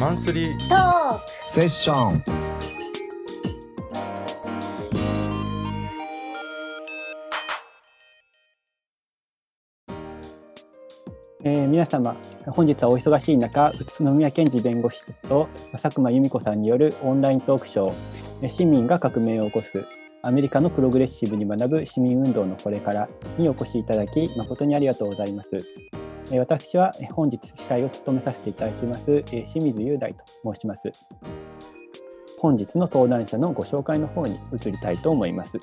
マンスリー。トーク。セッション。えー皆様本日はお忙しい中宇都宮健治弁護士と佐久間由美子さんによるオンライントークショーえー市民が革命を起こすアメリカのプログレッシブに学ぶ市民運動のこれからにお越しいただき誠にありがとうございます。え私はえ本日司会を務めさせていただきますえ清水雄大と申します。本日の登壇者のご紹介の方に移りたいと思います。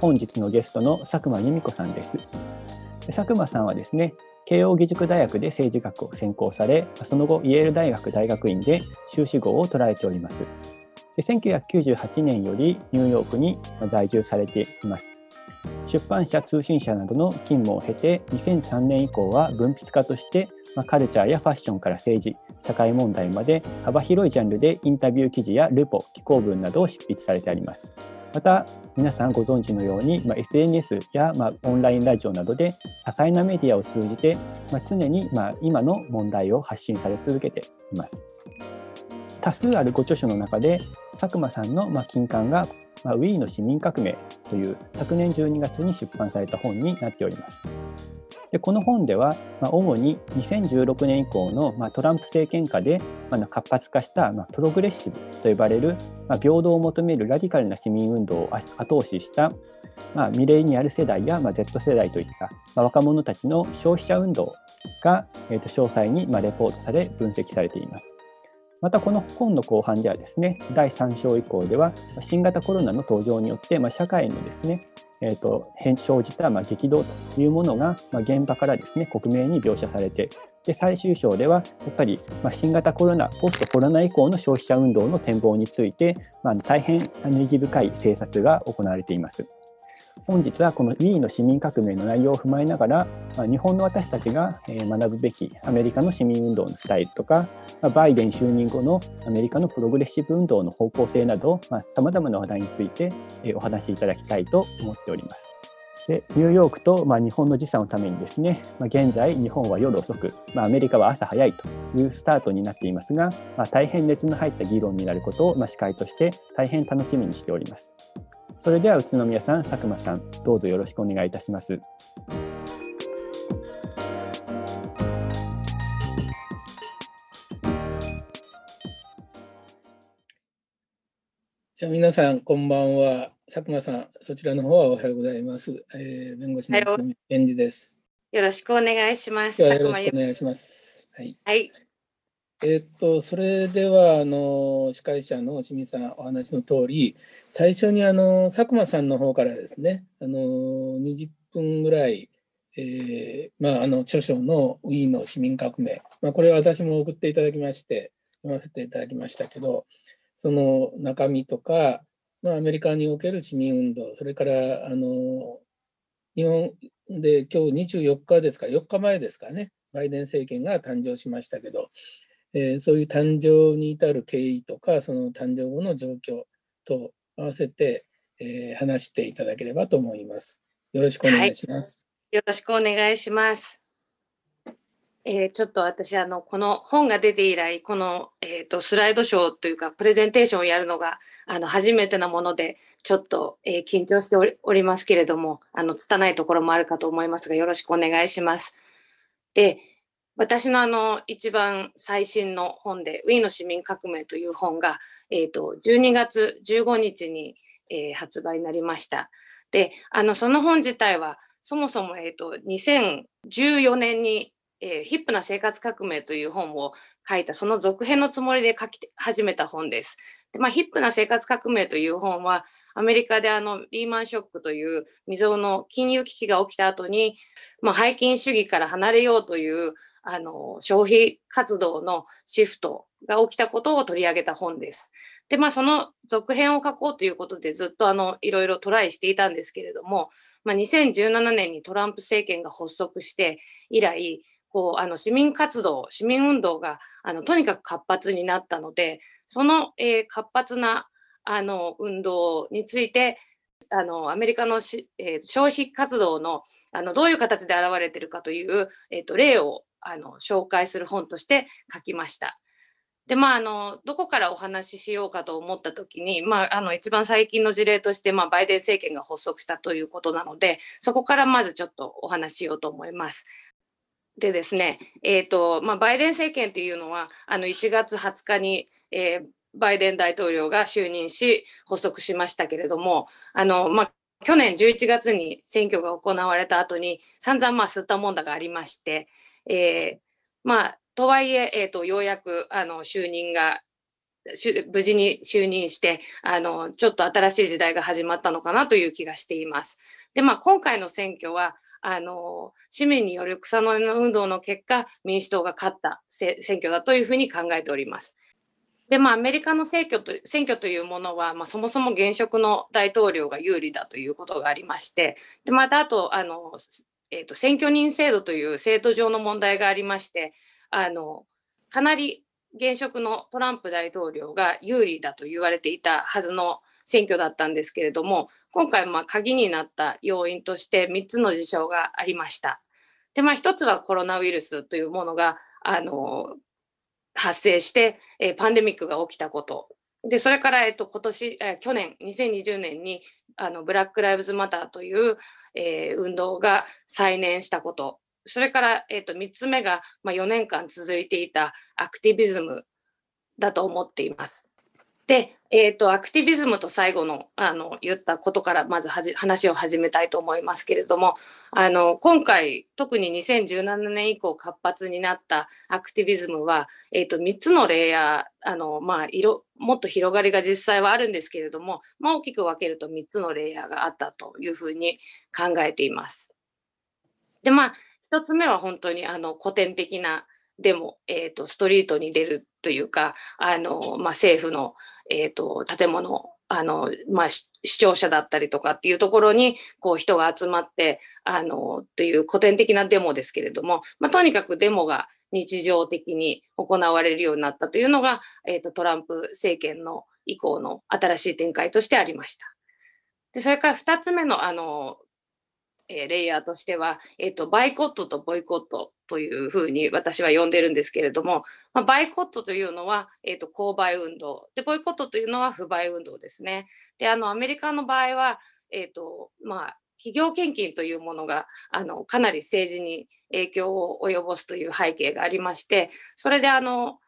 本日のゲストの佐久間由美子さんです。佐久間さんはですね、慶應義塾大学で政治学を専攻され、その後、イェール大学大学院で修士号を捉えております。1998年よりニューヨークに在住されています。出版社、通信社などの勤務を経て、2003年以降は文筆家として、まカルチャーやファッションから政治、社会問題まで幅広いジャンルでインタビュー記事やルポ、寄稿文などを執筆されてあります。また、皆さんご存知のように、ま、SNS や、ま、オンラインラジオなどで多彩なメディアを通じて、ま、常に、ま、今の問題を発信され続けています。多数あるご著書の中で佐久間さんの、ま、金刊が、ま、ウィーンの市民革命という昨年12月に出版された本になっております。でこの本では、ま、主に2016年以降の、ま、トランプ政権下で、ま、活発化した、ま、プログレッシブと呼ばれる、ま、平等を求めるラディカルな市民運動を後押しした、ま、ミレニアル世代や、ま、Z 世代といった、ま、若者たちの消費者運動が、えー、と詳細に、ま、レポートされ分析されています。またこの本の後半ではですね第3章以降では新型コロナの登場によって、まあ、社会のですねえー、と変生じたまあ激動というものが、まあ、現場からですね克明に描写されてで最終章ではやっぱり、まあ、新型コロナポストコロナ以降の消費者運動の展望について、まあ、大変意義深い政策が行われています。本日はこの Wii の市民革命の内容を踏まえながら、まあ、日本の私たちがえ学ぶべきアメリカの市民運動のスタイルとか、まあ、バイデン就任後のアメリカのプログレッシブ運動の方向性などさまざ、まな話題についてえお話しいただきたいと思っております。でニューヨークと、まあ、日本の時差のためにですね、まあ、現在日本は夜遅く、まあ、アメリカは朝早いというスタートになっていますが、まあ、大変熱の入った議論になることを、まあ、司会として大変楽しみにしております。それでは宇都宮さん、佐久間さん、どうぞよろしくお願いいたします。じゃあ皆さん、こんばんは。佐久間さん、そちらの方はおはようございます。えー弁護士の宇都宮健二です。よろしくお願いします。よろしくお願いします。はい。はい。えーっと、それでは、あの、司会者の清水さんお話の通り、最初に、あの、佐久間さんの方からですね、あの、20分ぐらい、えーまあ、あの、著書のウィーの市民革命、まあ、これは私も送っていただきまして、読ませていただきましたけど、その中身とか、まあ、アメリカにおける市民運動、それから、あの、日本で今日24日ですか、4日前ですかね、バイデン政権が誕生しましたけど、えーそういう誕生に至る経緯とか、その誕生後の状況と合わせて、えー話していただければと思います。よろしくお願いします。よろしくお願いします。えーちょっと私あのこの本が出て以来この、えー、とスライドショーというかプレゼンテーションをやるのがあの初めてなものでちょっと、えー緊張しておりおりますけれどもあの拙いところもあるかと思いますがよろしくお願いします。で私のあの一番最新の本で「ウィーンの市民革命」という本が、えー、と12月15日に、えー発売になりました。であのその本自体はそもそも、えー、と2014年に、えーヒップな生活革命」という本を書いたその続編のつもりで書き始めた本です。でまあ、ヒップな生活革命という本はアメリカであのリーマンショックという未曾有の金融危機が起きた後に、まあ、拝金主義から離れようというあの消費活動のシフトが起きたことを取り上げた本です。でまあその続編を書こうということでずっとあのいろいろトライしていたんですけれども、まあ、2017年にトランプ政権が発足して以来こうあの市民活動市民運動があのとにかく活発になったのでその、えー活発なあの運動についてあのアメリカのし、えー消費活動のあのどういう形で現れているかという、えー、と例をあの紹介する本として書きました。でまあ、あのどこからお話ししようかと思った時に、まあ、あの一番最近の事例として、まあ、バイデン政権が発足したということなのでそこからまずちょっとお話ししようと思います。でですね、えーとまあ、バイデン政権っていうのはあの1月20日に、えー、バイデン大統領が就任し発足しましたけれどもあの、まあ、去年11月に選挙が行われた後に散々まあ吸ったもんだがありまして、えー、まあとはいええーと、ようやくあの就任が無事に就任してあのちょっと新しい時代が始まったのかなという気がしています。でまあ今回の選挙はあの市民による草の根の運動の結果民主党が勝った選挙だというふうに考えております。でまあアメリカの選挙と選挙というものは、まあ、そもそも現職の大統領が有利だということがありましてでまたあとあの、えーと、選挙人制度という制度上の問題がありましてあのかなり現職のトランプ大統領が有利だと言われていたはずの選挙だったんですけれども今回まあ鍵になった要因として3つの事象がありました。でまあ1つはコロナウイルスというものがあの発生して、え、パンデミックが起きたこと。で、それから、えっと、今年、え、去年、2020年に、あの、ブラック・ライブズ・マターという、えー、運動が再燃したこと。それから、えっと、3つ目が、まあ、4年間続いていたアクティビズムだと思っています。で、えーと、アクティビズムと最後のあの言ったことからまず話を始めたいと思いますけれどもあの今回特に2017年以降活発になったアクティビズムは、えーと、3つのレイヤーあの、まあ、色もっと広がりが実際はあるんですけれども、まあ、大きく分けると3つのレイヤーがあったというふうに考えています。でまあ1つ目は本当にあの古典的なでも、えーと、ストリートに出るというかあの、まあ、政府のえーと、建物あの、まあ、視聴者だったりとかっていうところにこう人が集まってあのという古典的なデモですけれども、まあ、とにかくデモが日常的に行われるようになったというのが、えーと、トランプ政権の以降の新しい展開としてありました。でそれから2つ目のあのえレイヤーとしては、えーと、バイコットとボイコットというふうに私は呼んでるんですけれども、まあ、バイコットというのは、えーと、購買運動でボイコットというのは不買運動ですね。であのアメリカの場合は、えーとまあ、企業献金というものがあのかなり政治に影響を及ぼすという背景がありましてそれであの、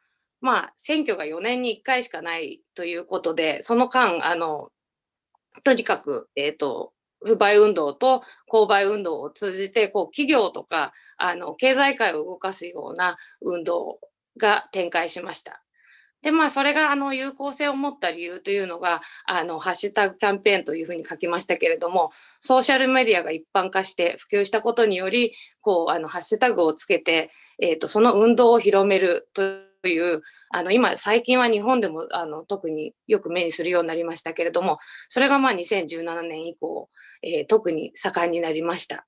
まあ、選挙が4年に1回しかないということでその間あのとにかく、えーと不買運動と購買運動を通じてこう企業とかあの経済界を動かすような運動が展開しました。でまあそれがあの有効性を持った理由というのがあのハッシュタグキャンペーンというふうに書きましたけれどもソーシャルメディアが一般化して普及したことによりこうあのハッシュタグをつけて、えーと、その運動を広めるというあの今最近は日本でもあの特によく目にするようになりましたけれどもそれがまあ2017年以降えー、特に盛んになりました。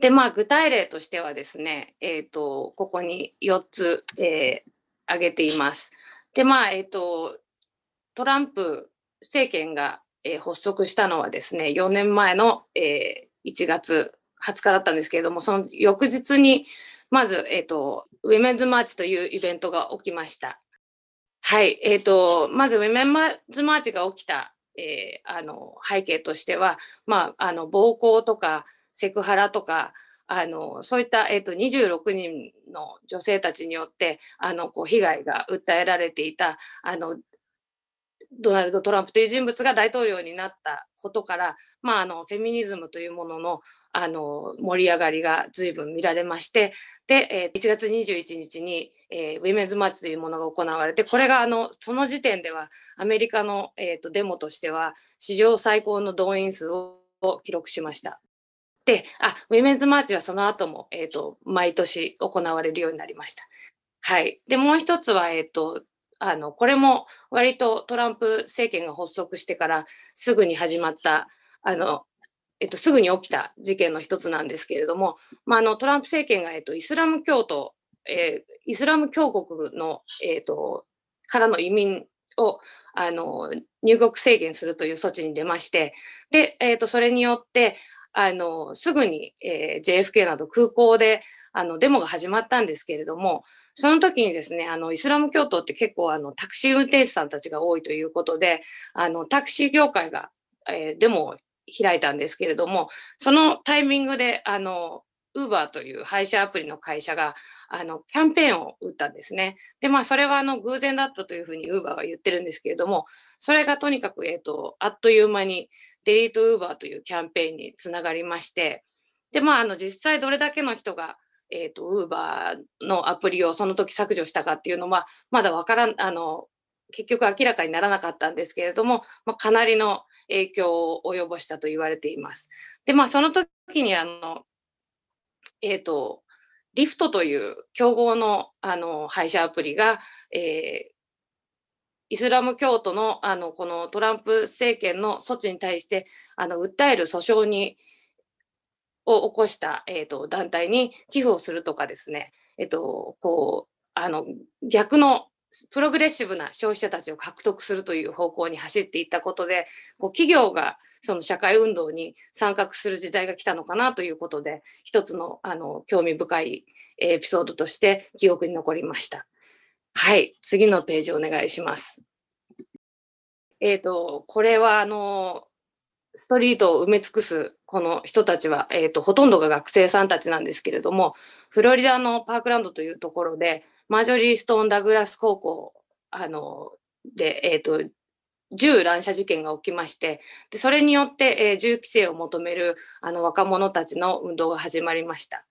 でまあ具体例としてはですね、えーと、ここに4つ、えー、挙げています。でまあえっ、ー、とトランプ政権が、えー、発足したのはですね4年前の、えー、1月20日だったんですけれどもその翌日にまず、えーと、ウィメンズマーチというイベントが起きました。はい、えーとまずウィメンズマーチが起きたえー、あの背景としては、まあ、あの暴行とかセクハラとかあのそういった、えーと、26人の女性たちによってあのこう被害が訴えられていたあのドナルド・トランプという人物が大統領になったことから、まあ、あのフェミニズムというもののあの盛り上がりが随分見られましてで、えー、1月21日に、えー、ウィメンズマーチというものが行われてこれがあのその時点ではアメリカの、えーと、デモとしては史上最高の動員数を記録しました。であウィメンズマーチはその後も、えーと、毎年行われるようになりました。はい、でもう一つは、えーとあのこれも割とトランプ政権が発足してからすぐに始まったあのえっと、すぐに起きた事件の一つなんですけれども、まあ、あのトランプ政権が、えっと、イスラム教徒、えー、イスラム教国の、えっと、からの移民をあの入国制限するという措置に出ましてで、えーと、それによってあのすぐに、えー、JFK など空港であのデモが始まったんですけれどもその時にですねあのイスラム教徒って結構あのタクシー運転手さんたちが多いということであのタクシー業界が、えー、デモを開いたんですけれどもそのタイミングであのウーバーという配車アプリの会社があのキャンペーンを打ったんですね。でまあそれはあの偶然だったというふうにウーバーは言ってるんですけれどもそれがとにかく、えーと、あっという間にデリートウーバーというキャンペーンにつながりましてでまああの実際どれだけの人がえーと、ウーバーのアプリをその時削除したかっていうのはまだわからんあの結局明らかにならなかったんですけれども、まあ、かなりの影響を及ぼしたと言われています。でまあその時にあのえっ、ー、とリフトという競合のあの配車アプリが、えー、イスラム教徒のあのこのトランプ政権の措置に対してあの訴える訴訟にを起こした、えーと、団体に寄付をするとかですね、えーと、こうあの逆のプログレッシブな消費者たちを獲得するという方向に走っていったことでこう企業がその社会運動に参画する時代が来たのかなということで一つのあの興味深いエピソードとして記憶に残りました。はい、次のページお願いします。えっ、ー、と、これはあの、ストリートを埋め尽くすこの人たちは、えーと、ほとんどが学生さんたちなんですけれども、フロリダのパークランドというところで、マジョリー・ストーン・ダグラス高校あので、えーと銃乱射事件が起きましてでそれによって、えー、銃規制を求めるあの若者たちの運動が始まりました。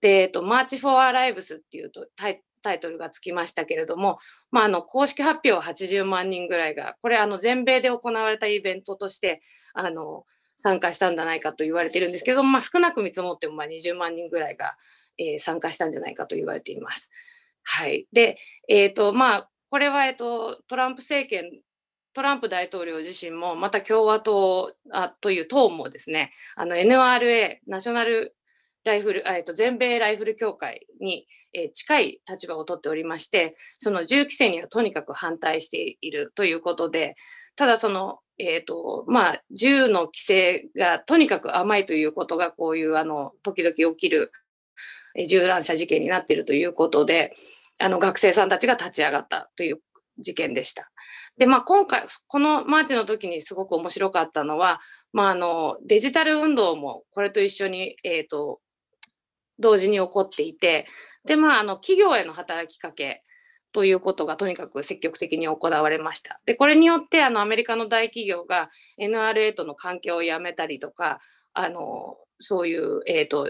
で、えーと、マーチ・フォア・ライブスっていうとタイトルがつきましたけれども、まあ、あの公式発表は80万人ぐらいがこれあの全米で行われたイベントとしてあの参加したんじゃないかと言われているんですけど、まあ、少なく見積もってもま20万人ぐらいが、えー、参加したんじゃないかと言われています。はい、で、えーとまあ、これは、えーとトランプ政権トランプ大統領自身もまた共和党あという党もですね NRA ナショナルライフル、えっと、全米ライフル協会に、え近い立場をとっておりましてその銃規制にはとにかく反対しているということでただその、えーとまあ、銃の規制がとにかく甘いということがこういうあの時々起きる銃乱射事件になっているということであの学生さんたちが立ち上がったという事件でした。で、まあ、今回、このマーチの時にすごく面白かったのは、まあ、あのデジタル運動もこれと一緒に、えーと、同時に起こっていて、で、まあ、あの企業への働きかけということがとにかく積極的に行われました。で、これによってあのアメリカの大企業が NRA との関係をやめたりとか、あのそういう、えーと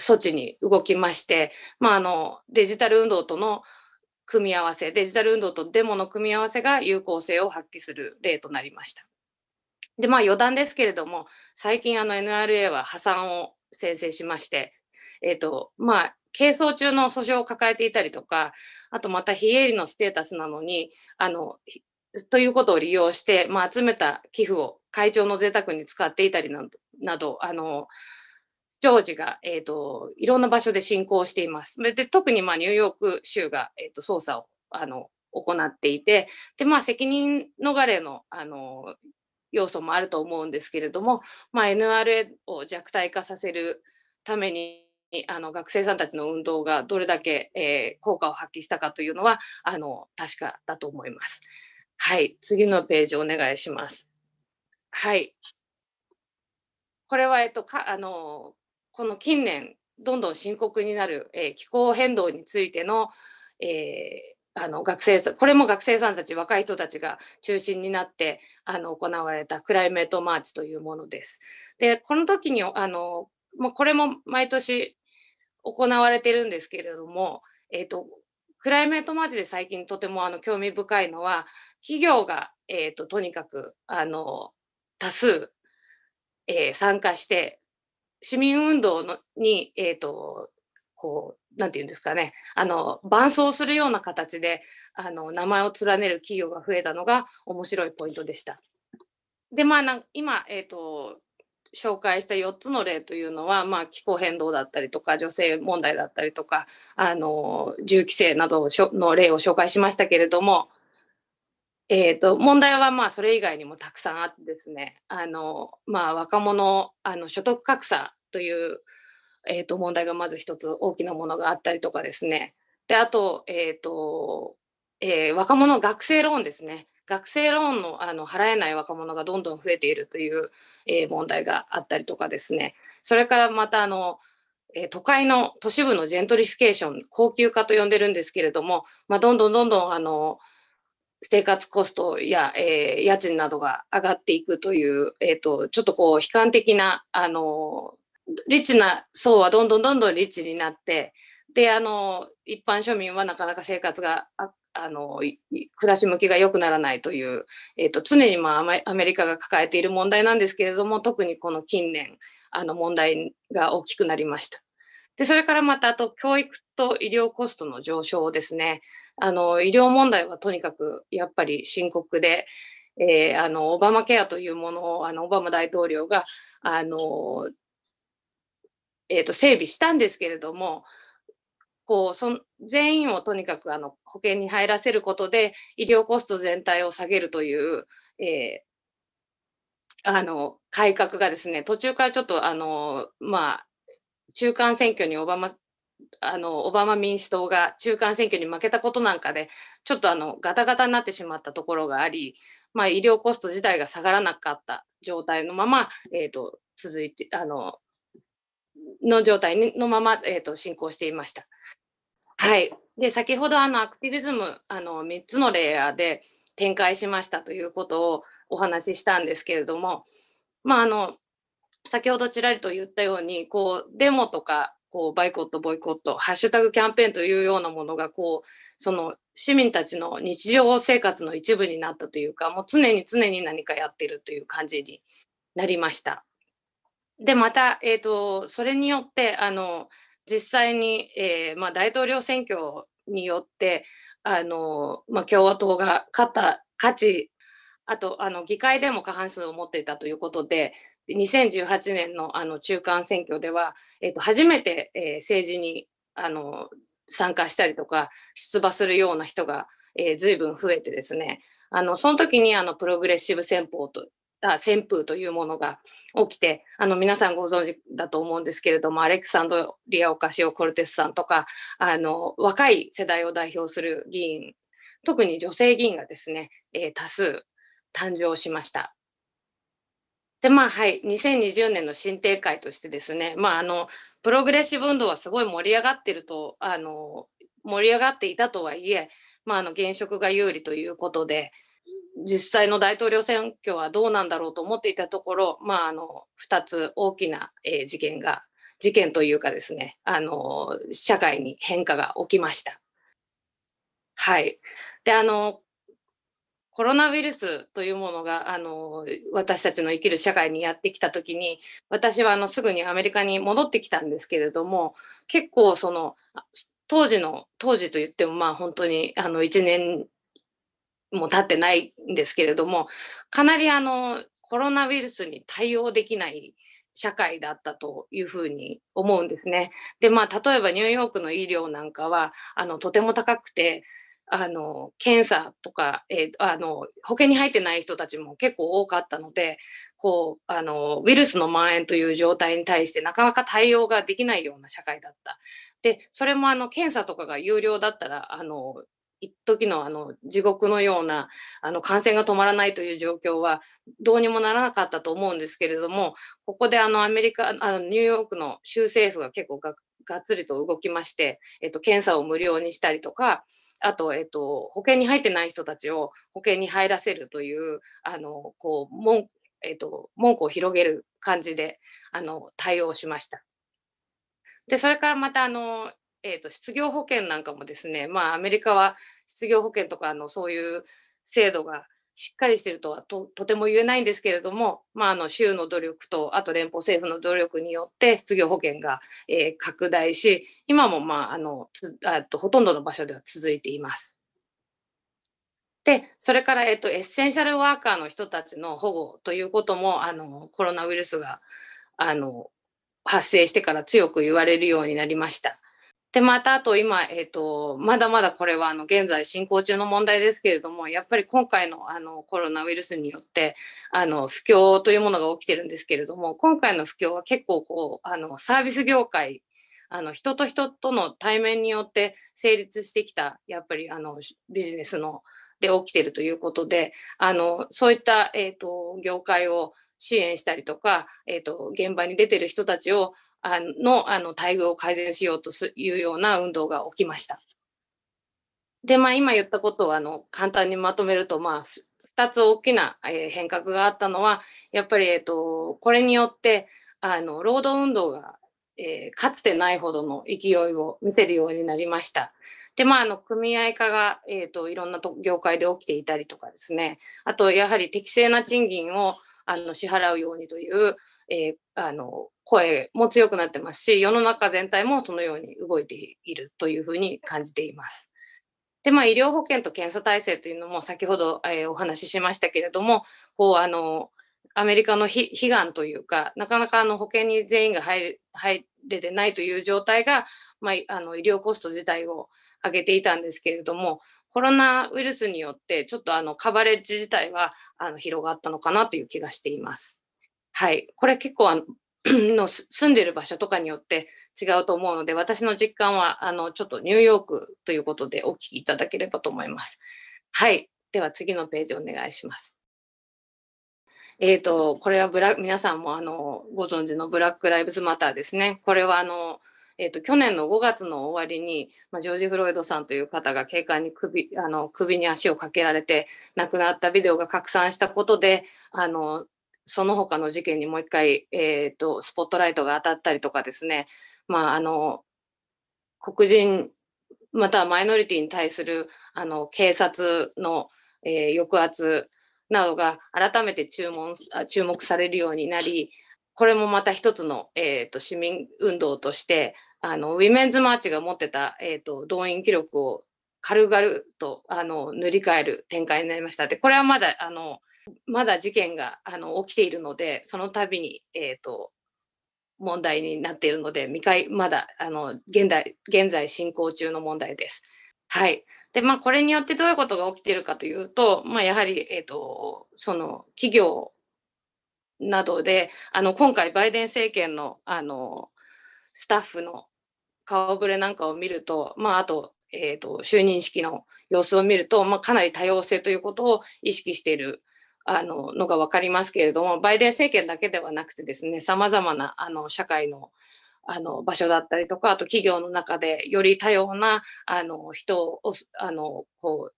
措置に動きまして、まあ、あのデジタル運動との組み合わせデジタル運動とデモの組み合わせが有効性を発揮する例となりました。でまあ余談ですけれども最近あの NRA は破産を宣誓しまして、えーとまあ、係争中の訴訟を抱えていたりとかあとまた非営利のステータスなのにあのということを利用して、まあ、集めた寄付を会長の贅沢に使っていたりなどなどあの常時が、えーと、いろんな場所で進行しています。で特にまあニューヨーク州が、えーと、捜査をあの行っていてで、まあ、責任逃れのあの要素もあると思うんですけれども、まあ、NRA を弱体化させるためにあの学生さんたちの運動がどれだけ、えー、効果を発揮したかというのはあの確かだと思います。はい、次のページお願いします。はい。これは、えっと、かあのこの近年どんどん深刻になる、えー、気候変動についての,、えー、あの学生これも学生さんたち若い人たちが中心になってあの行われたクライメートマーチというものです。でこの時にあの、まあ、これも毎年行われてるんですけれども、えーと、クライメートマーチで最近とてもあの興味深いのは企業が、えーと、とにかくあの多数、えー、参加して市民運動のに、えっ、ー、と、こう、なんていうんですかね、あの、伴走するような形で、あの、名前を連ねる企業が増えたのが面白いポイントでした。で、まあ、今、えっ、ー、と、紹介した4つの例というのは、まあ、気候変動だったりとか女性問題だったりとかあの銃規制などの例を紹介しましたけれどもえーと、問題はまあそれ以外にもたくさんあってですねあの、まあ、若者あの所得格差というえー、と問題がまず一つ大きなものがあったりとかですね。であと,、えーとえー、若者学生ローンですね。学生ローンのあの払えない若者がどんどん増えているという、えー、問題があったりとかですね。それからまたあの、えー、都会の都市部のジェントリフィケーション高級化と呼んでるんですけれども、まあ、どんどんどんどんあの生活コストや、えー、家賃などが上がっていくという、えーと、ちょっとこう悲観的なあのリッチな層はどんどんどんどんリッチになってであの一般庶民はなかなか生活があの暮らし向きが良くならないという、えーと、常に、まあ、アメリカが抱えている問題なんですけれども特にこの近年あの問題が大きくなりました。でそれからまたあと教育と医療コストの上昇ですね。あの医療問題はとにかくやっぱり深刻で、えー、あのオバマケアというものをあのオバマ大統領があの、えーと整備したんですけれどもこうそ全員をとにかくあの保険に入らせることで医療コスト全体を下げるという、えー、あの改革がですね途中からちょっとあのまあ中間選挙にオバマあのオバマ民主党が中間選挙に負けたことなんかでちょっとあのガタガタになってしまったところがあり、まあ、医療コスト自体が下がらなかった状態のまま、えーと、続いてあのの状態のまま、えーと進行していました。はい。で、先ほどあのアクティビズム、あの3つのレイヤーで展開しましたということをお話ししたんですけれども、まああの、先ほどちらりと言ったように、こう、デモとか、こう、バイコット、ボイコット、ハッシュタグキャンペーンというようなものが、こう、その市民たちの日常生活の一部になったというか、もう常に常に何かやってるという感じになりました。で、また、え、ー、と、それによって、あの、実際に、えーまあ、大統領選挙によってあの、まあ、共和党が勝った勝ちあとあの議会でも過半数を持っていたということで2018年のあの中間選挙では、えー、と初めて、えー、政治にあの参加したりとか出馬するような人が、えー、随分増えてですねあのその時にあのプログレッシブ戦法とあ旋風というものが起きてあの皆さんご存知だと思うんですけれどもアレクサンドリア・オカシオ・コルテスさんとかあの若い世代を代表する議員特に女性議員がですね、えー、多数誕生しました。でまあはい2020年の新定会としてですねまああのプログレッシブ運動はすごい盛り上がってるとあの盛り上がっていたとはいえ、まあ、あの現職が有利ということで実際の大統領選挙はどうなんだろうと思っていたところ、まあ、あの2つ大きな、え、事件が事件というかですねあの社会に変化が起きました。はい、であのコロナウイルスというものがあの私たちの生きる社会にやってきた時に私はあのすぐにアメリカに戻ってきたんですけれども結構その当時の当時といってもまあ本当にあの1年も経ってないんですけれどもかなりあのコロナウイルスに対応できない社会だったというふうに思うんですね。でまあ例えばニューヨークの医療なんかはあのとても高くてあの検査とか、えー、あの保険に入ってない人たちも結構多かったのでこうあのウイルスの蔓延という状態に対してなかなか対応ができないような社会だった。でそれもあの検査とかが有料だったらあの一時のあの地獄のようなあの感染が止まらないという状況はどうにもならなかったと思うんですけれどもここであのアメリカあのニューヨークの州政府が結構がっつりと動きまして、えっと、検査を無料にしたりとかあと、えっと、保険に入ってない人たちを保険に入らせるというあのこう文,、えっと、文句を広げる感じであの対応しました。でそれからまたあのえーと、失業保険なんかもですね、まあ、アメリカは失業保険とかあのそういう制度がしっかりしてるとはとても言えないんですけれども、まあ、あの州の努力とあと連邦政府の努力によって失業保険が、えー、拡大し今も、まあ、あのつあとほとんどの場所では続いています。でそれから、えーと、エッセンシャルワーカーの人たちの保護ということもあのコロナウイルスがあの発生してから強く言われるようになりました。で、またあと今、えっ、ー、と、まだまだこれはあの現在進行中の問題ですけれども、やっぱり今回のあのコロナウイルスによって、あの不況というものが起きてるんですけれども、今回の不況は結構こう、あのサービス業界、あの人と人との対面によって成立してきた、やっぱりあのビジネスので起きてるということで、あのそういった、えっ、ー、と業界を支援したりとか、えっ、ー、と現場に出てる人たちをあのあの待遇を改善しようというような運動が起きました。で、まあ、今言ったことをあの簡単にまとめると、まあ、2つ大きな、変革があったのは、やっぱり、えーと、これによってあの労働運動が、えー、かつてないほどの勢いを見せるようになりました。で、まあ、あの組合化が、えーと、いろんなと業界で起きていたりとかですね、あと、やはり適正な賃金をあの支払うようにという、えー、あの声も強くなってますし世の中全体もそのように動いているというふうに感じています。でまあ、医療保険と検査体制というのも先ほど、えー、お話ししましたけれどもこうあのアメリカの悲願というかなかなかあの保険に全員が入れてないという状態が、まあ、あの医療コスト自体を上げていたんですけれどもコロナウイルスによってちょっとあのカバレッジ自体はあの広がったのかなという気がしています。はい、これ結構あの の住んでる場所とかによって違うと思うので私の実感はあのちょっとニューヨークということでお聞きいただければと思います。はい。では次のページお願いします。えっ、ー、と、これはブラ皆さんもあのご存知のブラック・ライブズ・マターですね。これはあの、えーと、去年の5月の終わりに、まあ、ジョージ・フロイドさんという方が警官に首あの首に足をかけられて亡くなったビデオが拡散したことであのその他の事件にもう一回、えーと、スポットライトが当たったりとかですね、まあ、あの黒人またはマイノリティに対するあの警察の、えー、抑圧などが改めて注文注目されるようになりこれもまた一つの、えーと、市民運動としてあのウィメンズマーチが持ってた、えーと動員記録を軽々とあの塗り替える展開になりました。でこれはまだあのまだ事件があの起きているので、その度に、えーと、問題になっているので、未開まだあの現代現在進行中の問題です。はい。で、まあ、これによってどういうことが起きているかというと、まあ、やはり、えっ、ー、と、その企業などで、あの、今回、バイデン政権の、あの、スタッフの顔ぶれなんかを見ると、まあ、あと、えっ、ー、と、就任式の様子を見ると、まあ、かなり多様性ということを意識しているあののが分かりますけれどもバイデン政権だけではなくてですねさまざまなあの社会のあの場所だったりとかあと企業の中でより多様なあの人をあのこう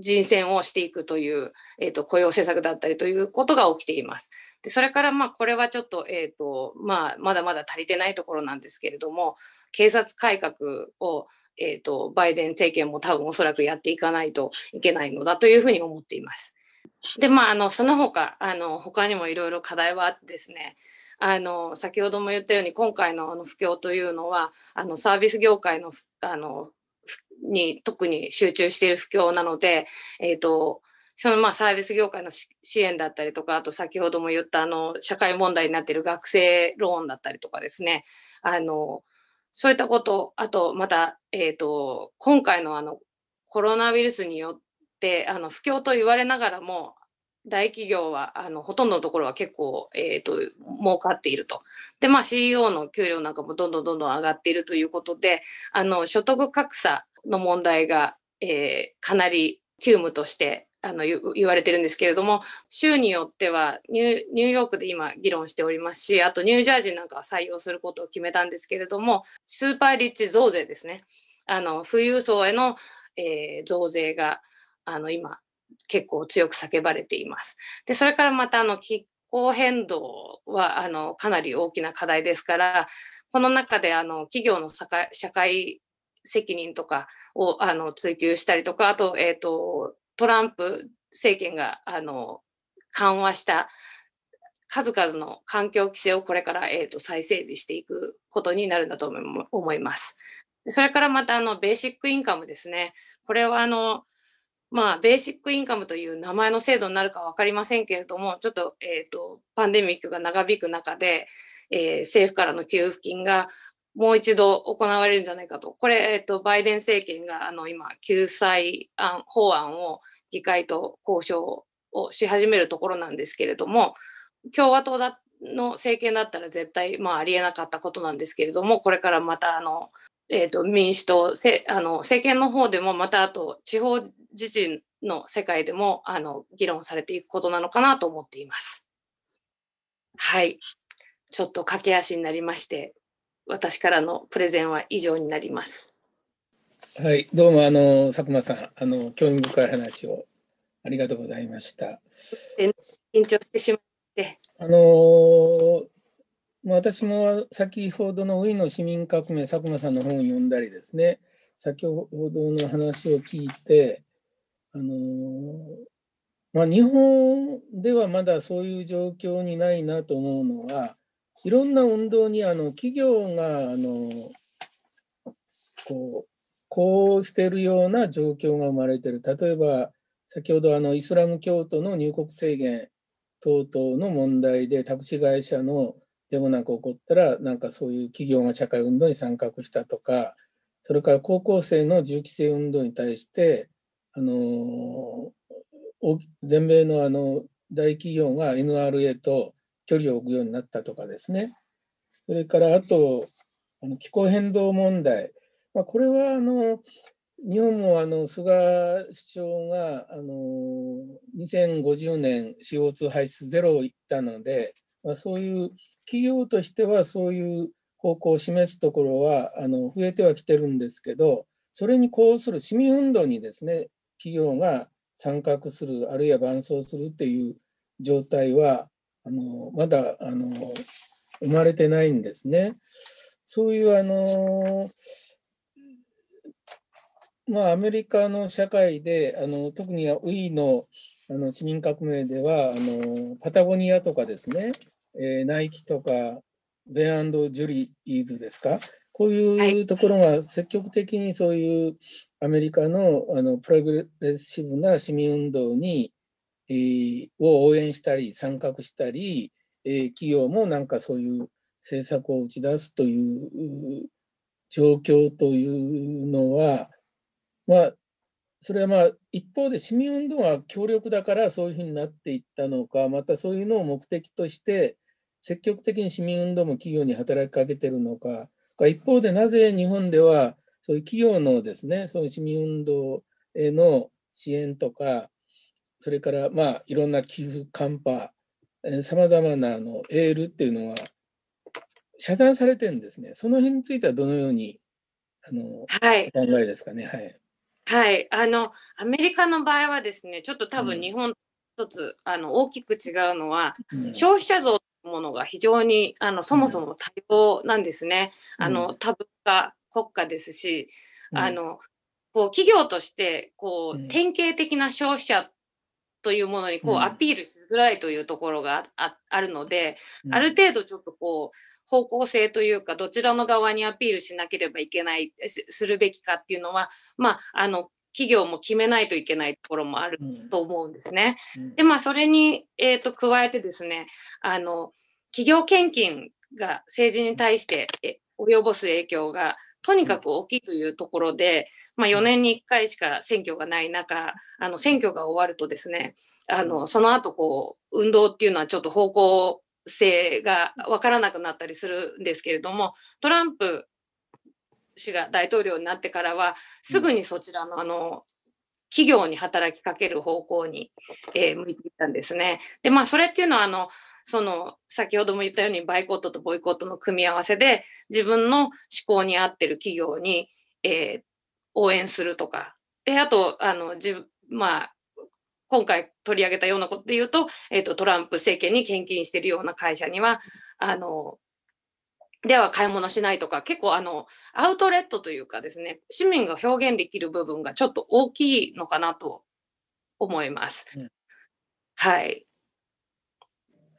人選をしていくという、えーと、雇用政策だったりということが起きています。でそれからまあこれはちょっと,、えーとまあ、まだまだ足りてないところなんですけれども警察改革を、えーとバイデン政権も多分おそらくやっていかないといけないのだというふうに思っています。でまああのその他あの他にもいろいろ課題はあってですねあの先ほども言ったように今回のあの不況というのはあのサービス業界のあのに特に集中している不況なので、えーと、そのまあサービス業界の支援だったりとかあと先ほども言ったあの社会問題になっている学生ローンだったりとかですねあのそういったことあとまた、えーと今回のあのコロナウイルスによってあの不況と言われながらも大企業はあのほとんどのところは結構、えーと、儲かっていると。で、まあ、CEO の給料なんかもどんどんどんどん上がっているということであの所得格差の問題が、えー、かなり急務としてあの言われてるんですけれども州によってはニューヨークで今議論しておりますしあとニュージャージーなんかは採用することを決めたんですけれどもスーパーリッチ増税ですねあの富裕層への、えー、増税があの今結構強く叫ばれています。でそれからまたあの気候変動はあのかなり大きな課題ですからこの中であの企業の社会責任とかをあの追求したりとかあと,、えーと、トランプ政権があの緩和した数々の環境規制をこれから、えーと再整備していくことになるんだと思います。それからまたあのベーシックインカムですね。これはあのまあ、ベーシックインカムという名前の制度になるか分かりませんけれども、ちょっと,、えーと、パンデミックが長引く中で、えー、政府からの給付金がもう一度行われるんじゃないかと。これ、えっと、バイデン政権があの今、救済案法案を議会と交渉をし始めるところなんですけれども、共和党だの政権だったら絶対、まあ、ありえなかったことなんですけれども、これからまたあの、えーと、民主党せあの、政権の方でも、またあと地方自治の世界でもあの議論されていくことなのかなと思っています。はい。ちょっと駆け足になりまして、私からのプレゼンは以上になります。はい、どうもあの佐久間さん、あの興味深い話をありがとうございました。緊張してしまって。あの私も先ほどのウィーンの市民革命、佐久間さんの本を読んだりですね、先ほどの話を聞いて、あのまあ、日本ではまだそういう状況にないなと思うのは、いろんな運動にあの企業があのこうこうしてるような状況が生まれてる。例えば、先ほどあのイスラム教徒の入国制限等々の問題でタクシー会社のデモなんか起こったら、なんかそういう企業が社会運動に参画したとか、それから高校生の銃規制運動に対して、あの全米のあの大企業が NRA と距離を置くようになったとかですね。それからあと、あの気候変動問題。まあ、これはあの日本もあの菅首相があの2050年 CO2 排出ゼロを言ったので、まあ、そういう企業としてはそういう方向を示すところはあの増えてはきてるんですけど、それにこうする市民運動にですね、企業が参画する、あるいは伴走するっていう状態は、あのまだあの生まれてないんですね。そういうあのまあ、アメリカの社会であの特にウィーのあの市民革命ではあのパタゴニアとかですね、えー、ナイキとかベンジュリーズですか？こういうところが積極的にそういうアメリカのあのプログレッシブな市民運動に、えー、を応援したり参画したり、えー、企業もなんかそういう政策を打ち出すという状況というのはまあ、それはまあ一方で市民運動が強力だからそういうふうになっていったのか、またそういうのを目的として積極的に市民運動も企業に働きかけてるのか、一方でなぜ日本ではそういう企業のですね、そういう市民運動への支援とか、それからまあいろんな寄付、カンパ、さまざまなあのエールっていうのは遮断されてるんですね。その辺についてはどのようにあの、はい、お考えですかね？はい。はい、あのアメリカの場合はですね、ちょっと多分日本一つ、あの大きく違うのは、うん、消費者像というものが非常にあのそもそも多様なんですね。うん、あの多文化国家ですし、あのこう企業としてこう典型的な消費者というものにこうアピールしづらいというところがああるので、ある程度ちょっとこう方向性というかどちらの側にアピールしなければいけないするべきかっていうのはまああの企業も決めないといけないところもあると思うんですね。うん、でまあそれに、えーと、加えてですねあの企業献金が政治に対して及ぼす影響がとにかく大きいというところで、まあ、4年に1回しか選挙がない中あの選挙が終わるとですねあのその後こう運動っていうのはちょっと方向性が分からなくなったりするんですけれどもトランプ氏が大統領になってからはすぐにそちらのあの企業に働きかける方向に、えー、向いていったんですね。でまあそれっていうのはあのその先ほども言ったようにバイコットとボイコットの組み合わせで自分の思考に合ってる企業に、えー、応援するとかであとあの自まあ今回取り上げたようなことで言うと,、えーと、トランプ政権に献金しているような会社にはあのでは買い物しないとか結構あのアウトレットというかですね市民が表現できる部分がちょっと大きいのかなと思います。うん、はい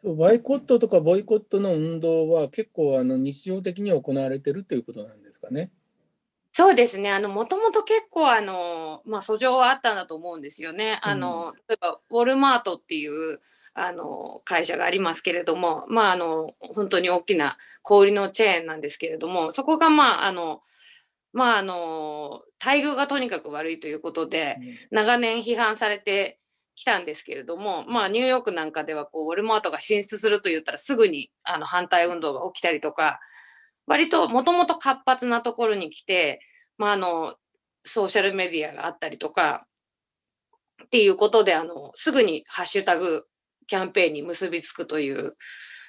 そうバイコットとかボイコットの運動は結構あの日常的に行われてるということなんですかね。そうですね。あの、もともと結構、あの、まあ、訴状はあったんだと思うんですよね。あの、例えば、ウォルマートっていう、あの会社がありますけれども、まあ、あの本当に大きな小売のチェーンなんですけれどもそこがまああのまああの待遇がとにかく悪いということで長年批判されてきたんですけれども、まあ、ニューヨークなんかではこうウォルマートが進出すると言ったらすぐにあの反対運動が起きたりとか割ともともと活発なところに来て、まあ、あのソーシャルメディアがあったりとかっていうことであのすぐにハッシュタグキャンペーンに結びつくという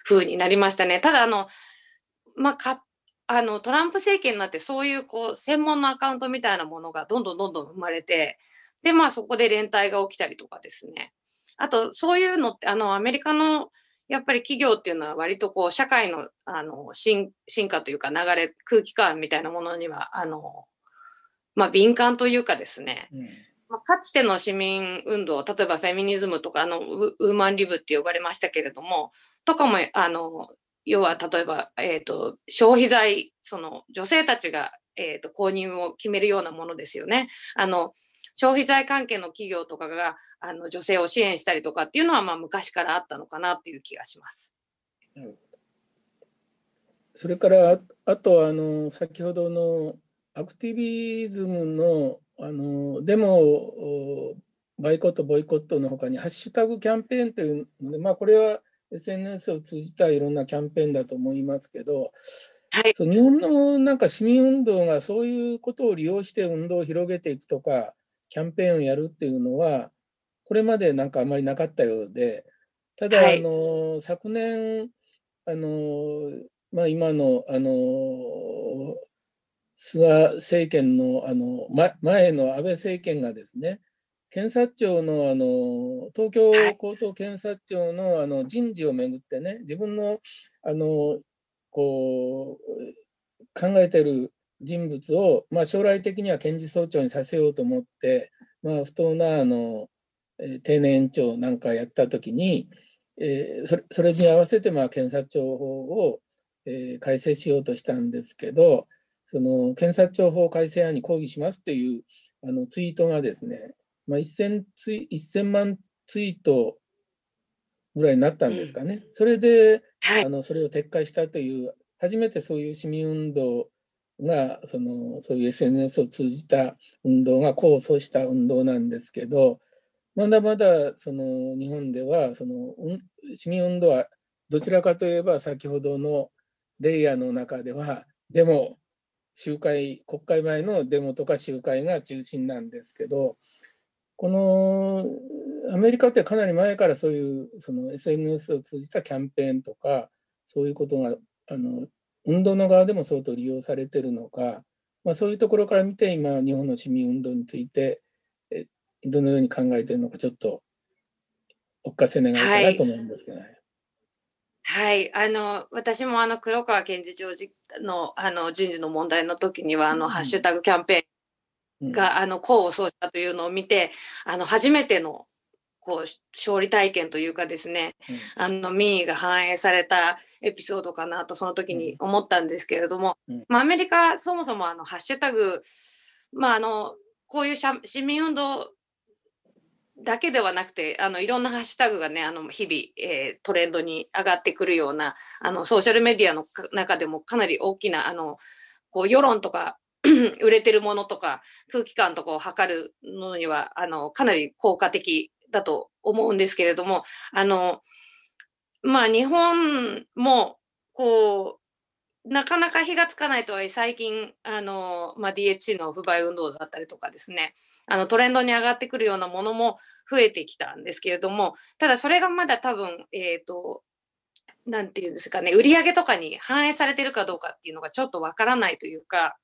風になりましたね。ただあの、まあ、かあのトランプ政権になってそういうこう専門のアカウントみたいなものがどんどんどんどん生まれてでまあそこで連帯が起きたりとかですねあとそういうのってあのアメリカのやっぱり企業っていうのは割とこう社会のあの進化というか流れ空気感みたいなものにはあの、まあ、敏感というかですね、うんまあ、かつての市民運動例えばフェミニズムとかあのウーマンリブって呼ばれましたけれどもとかもあの要は例えば、えーと、消費財その女性たちが、えーと、購入を決めるようなものですよね。あの消費財関係の企業とかがあの女性を支援したりとかっていうのは、まあ、昔からあったのかなっていう気がします。それからあとあの先ほどのアクティビズムのあのデモバイコットボイコットのほかにハッシュタグキャンペーンというので、まあ、これは SNS を通じたいろんなキャンペーンだと思いますけど、はい、そう日本のなんか市民運動がそういうことを利用して運動を広げていくとかキャンペーンをやるっていうのはこれまでなんかあまりなかったようでただ、はい、あの昨年あの、まあ、今のあの菅政権のあの、ま、前の安倍政権がですね検察庁のあの東京高等検察庁のあの人事をめぐってね自分のあのこう考えてる人物を、まあ、将来的には検事総長にさせようと思って、まあ、不当なあの定年延長なんかやった時に、えー、それそれに合わせてまあ検察庁法を、えー、改正しようとしたんですけどその検察庁法改正案に抗議しますっていうあのツイートがですね、まあ、1000, ツイ1000万ツイートぐらいになったんですかね。うん、それで、はい、あのそれを撤回したという初めてそういう市民運動がそのそういう SNS を通じた運動が功を奏した運動なんですけどまだまだその日本ではその市民運動はどちらかといえば先ほどのレイヤーの中ではでも集会、国会前のデモとか集会が中心なんですけど、このアメリカってかなり前からそういうその SNS を通じたキャンペーンとか、そういうことがあの運動の側でも相当利用されてるのか、まあ、そういうところから見て今日本の市民運動についてどのように考えているのかちょっとお聞かせ願いたいなと思うんですけどね。はい。はい、あの私もあの黒川検事長のあの人事の問題の時にはあの、ハッシュタグキャンペーンが、あの功を奏したというのを見てあの初めてのこう勝利体験というかですね、あの民意が反映されたエピソードかなとその時に思ったんですけれども、まあ、アメリカそもそもあのハッシュタグまああのこういう市民運動だけではなくてあのいろんなハッシュタグがねあの日々、えー、トレンドに上がってくるようなあのソーシャルメディアの中でもかなり大きなあのこう世論とか 売れてるものとか空気感とかを測るのにはあのかなり効果的だと思うんですけれどもあのまあ日本もこうなかなか火がつかないとはいえ最近あの、まあ、DHC の不買運動だったりとかですねあのトレンドに上がってくるようなものも増えてきたんですけれどもただそれがまだ多分えっ、ー、と何て言うんですかね売り上げとかに反映されてるかどうかっていうのがちょっとわからないというか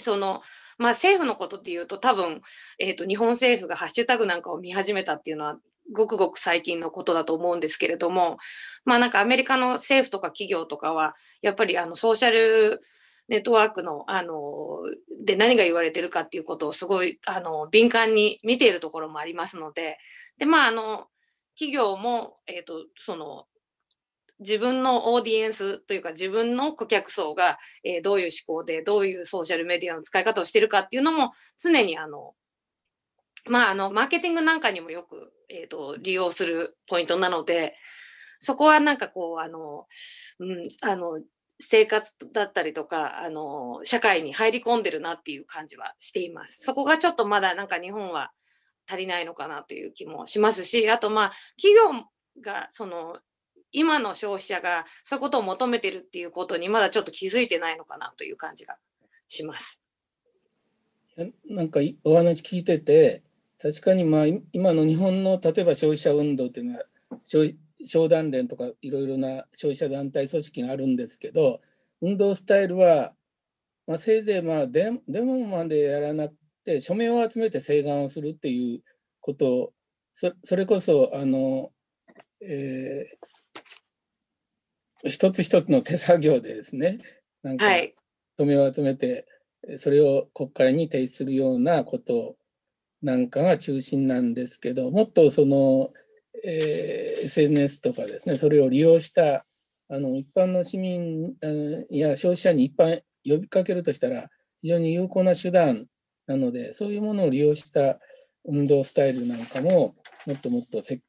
そのまあ政府のことっていうと多分、えーと、日本政府がハッシュタグなんかを見始めたっていうのはごくごく最近のことだと思うんですけれどもまあなんかアメリカの政府とか企業とかはやっぱりあのソーシャルネットワークのあので何が言われてるかっていうことをすごいあの敏感に見ているところもありますのででまああの企業も、えーと、その自分のオーディエンスというか自分の顧客層が、えー、どういう思考でどういうソーシャルメディアの使い方をしてるかっていうのも常にあのまあ、あのマーケティングなんかにもよく、えーと、利用するポイントなのでそこはなんかこうあの、うん、あの生活だったりとかあの社会に入り込んでるなっていう感じはしています。そこがちょっとまだなんか日本は足りないのかなという気もしますしあとまあ企業がその今の消費者がそういうことを求めてるっていうことにまだちょっと気づいてないのかなという感じがします。なんかお話聞いてて確かにまあ今の日本の例えば消費者運動っていうのは商談連とかいろいろな消費者団体組織があるんですけど運動スタイルは、まあ、せいぜいまあデデモまでやらなくて署名を集めて請願をするっていうことをそそれこそあの、えー、一つ一つの手作業でですねなんか署名を集めて、それを国会に提出するようなことなんかが中心なんですけどもっとその、えー、SNS とかですねそれを利用したあの一般の市民や消費者に一般呼びかけるとしたら非常に有効な手段なのでそういうものを利用した運動スタイルなんかももっともっと積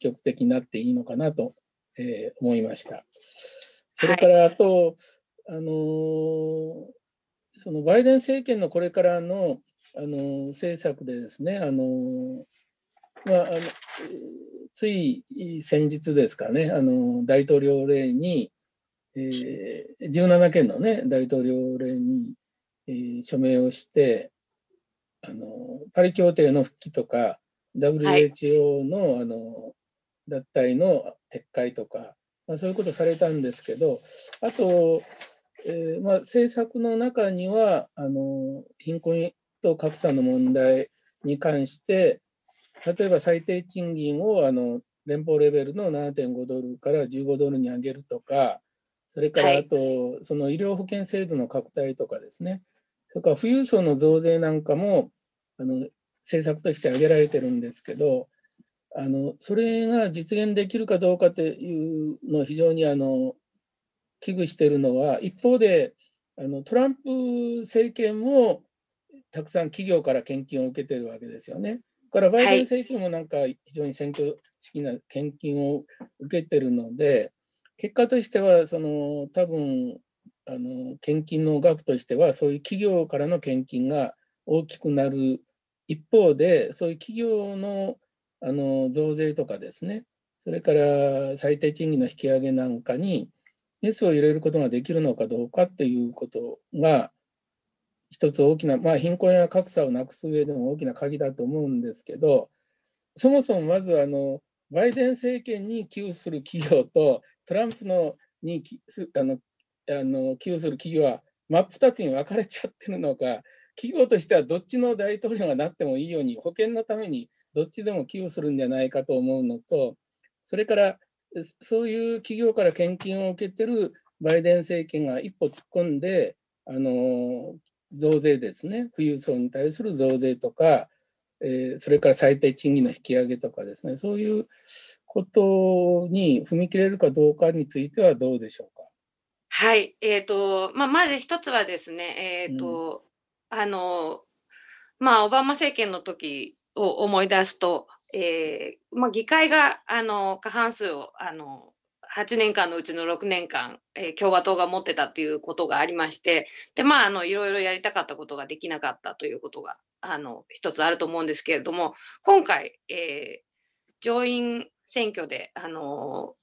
極的になっていいのかなと、えー、思いました。それからあと、はい、あのーそのバイデン政権のこれからのあの政策でですね、あのまあ、あのつい先日ですかね、あの大統領令に、えー、17件の、ね、大統領令に、えー、署名をして、あのパリ協定の復帰とか、WHO のはい、あの脱退の撤回とか、まあ、そういうことされたんですけど、あと、えー、まあ、政策の中にはあの貧困と格差の問題に関して例えば最低賃金をあの連邦レベルの7.5ドルから15ドルに上げるとかそれからあと、はい、その医療保険制度の拡大とかですね。それから富裕層の増税なんかもあの政策として挙げられてるんですけどあのそれが実現できるかどうかというのを非常にあの危惧しているのは一方であのトランプ政権もたくさん企業から献金を受けてるわけですよね。からバイデン政権もなんか非常に選挙的な献金を受けてるので結果としてはその多分あの献金の額としてはそういう企業からの献金が大きくなる一方でそういう企業のあの増税とかですねそれから最低賃金の引き上げなんかにメスを入れることができるのかどうかっていうことが一つ大きな、まあ、貧困や格差をなくす上でも大きな鍵だと思うんですけどそもそもまずあのバイデン政権に寄付する企業とトランプのにあのあの寄付する企業は真っ二つに分かれちゃってるのか企業としてはどっちの大統領がなってもいいように保険のためにどっちでも寄付するんじゃないかと思うのとそれからそういう企業から献金を受けてるバイデン政権が一歩突っ込んで、あの増税ですね、富裕層に対する増税とか、えー、それから最低賃金の引き上げとかですね、そういうことに踏み切れるかどうかについてはどうでしょうか？はい、えーとまあ、まず一つはですね、えーと、うん、あのまあ、オバマ政権の時を思い出すと、えーまあ、議会があの過半数をあの8年間のうちの6年間、えー、共和党が持ってたっていうことがありましてでまああのいろいろやりたかったことができなかったということがあの一つあると思うんですけれども今回、えー、上院選挙であの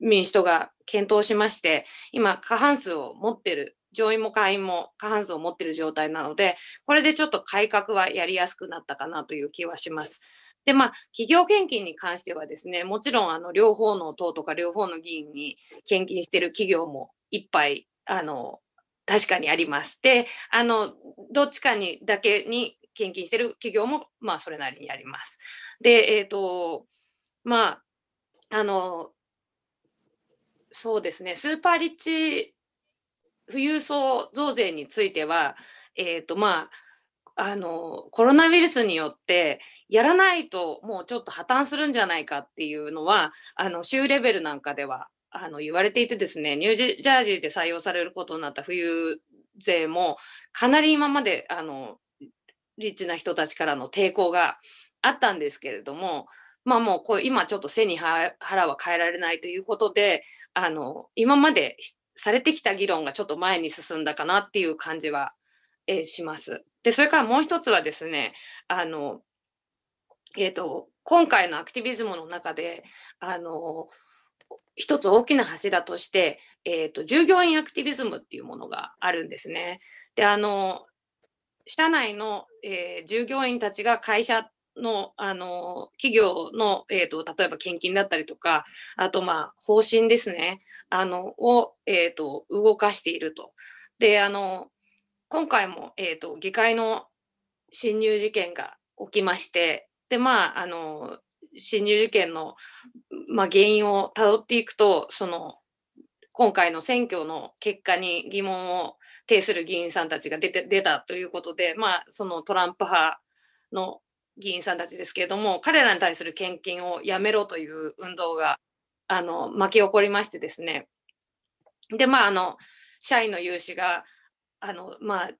民主党が検討しまして今過半数を持ってる上院も下院も過半数を持ってる状態なのでこれでちょっと改革はやりやすくなったかなという気はします。でまあ、企業献金に関してはですねもちろんあの両方の党とか両方の議員に献金してる企業もいっぱいあの確かにあります。であのどっちかにだけに献金してる企業もまあそれなりにあります。でえっ、ー、とまああのそうですねスーパーリッチ富裕層増税についてはえっ、ー、とまああのコロナウイルスによってやらないともうちょっと破綻するんじゃないかっていうのはあの州レベルなんかではあの言われていてですねニュージャージーで採用されることになった富裕税もかなり今まであのリッチな人たちからの抵抗があったんですけれども、まあもうこう今ちょっと背に腹は変えられないということで、あの今までされてきた議論がちょっと前に進んだかなっていう感じは、え、します。で、それからもう一つはですね、あの、えっ、ー、と、今回のアクティビズムの中で、あの、一つ大きな柱として、えっ、ー、と、従業員アクティビズムっていうものがあるんですね。で、あの、社内の、えー、従業員たちが会社のあの企業の、えーと、例えば献金だったりとかあとまあ方針ですねあのを、えーと、動かしていると。であの今回も、えーと、議会の侵入事件が起きましてでまああの侵入事件の、まあ、原因をたどっていくとその今回の選挙の結果に疑問を呈する議員さんたちが出て出たということで、まあ、そのトランプ派の議員さんたちですけれども彼らに対する献金をやめろという運動があの巻き起こりましてですね。でまああの社員の有志があのまあ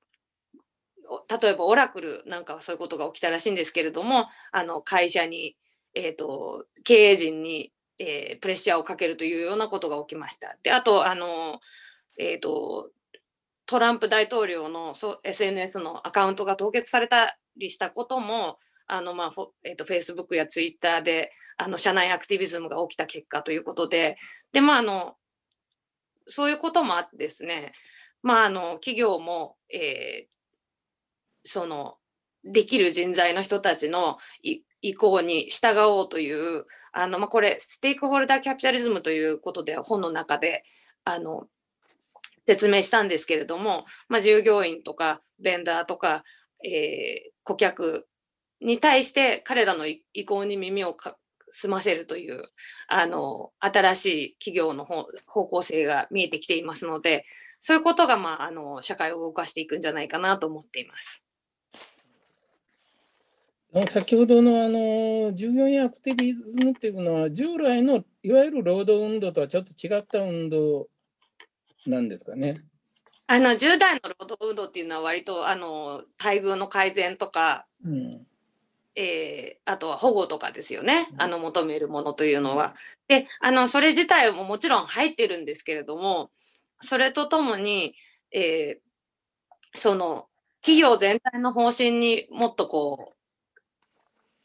例えばオラクルなんかはそういうことが起きたらしいんですけれどもあの会社に、えーと、経営陣に、えー、プレッシャーをかけるというようなことが起きました。であとあの、えーと、トランプ大統領の SNS のアカウントが凍結されたりしたこともあの、まあ、えっ、ー、と、Facebook や Twitter で、あの、社内アクティビズムが起きた結果ということで、で、まあ、あの、そういうこともあってですね、まあ、あの、企業も、えー、その、できる人材の人たちの意向に従おうという、あの、まあ、これ、ステークホルダーキャピタリズムということで、本の中で、あの、説明したんですけれども、まあ、従業員とかベンダーとか、えー、顧客に対して彼らの意向に耳を澄ませるというあの新しい企業の方向性が見えてきていますのでそういうことが、まあ、あの社会を動かしていくんじゃないかなと思っています。先ほどのあの従業員アクティビズムっていうのは従来のいわゆる労働運動とはちょっと違った運動なんですかね。あの10代の労働運動っていうのは割とあの待遇の改善とか、うん、えー、あとは保護とかですよね、あの求めるものというのは。であのそれ自体ももちろん入ってるんですけれどもそれとともに、えー、その企業全体の方針にもっとこう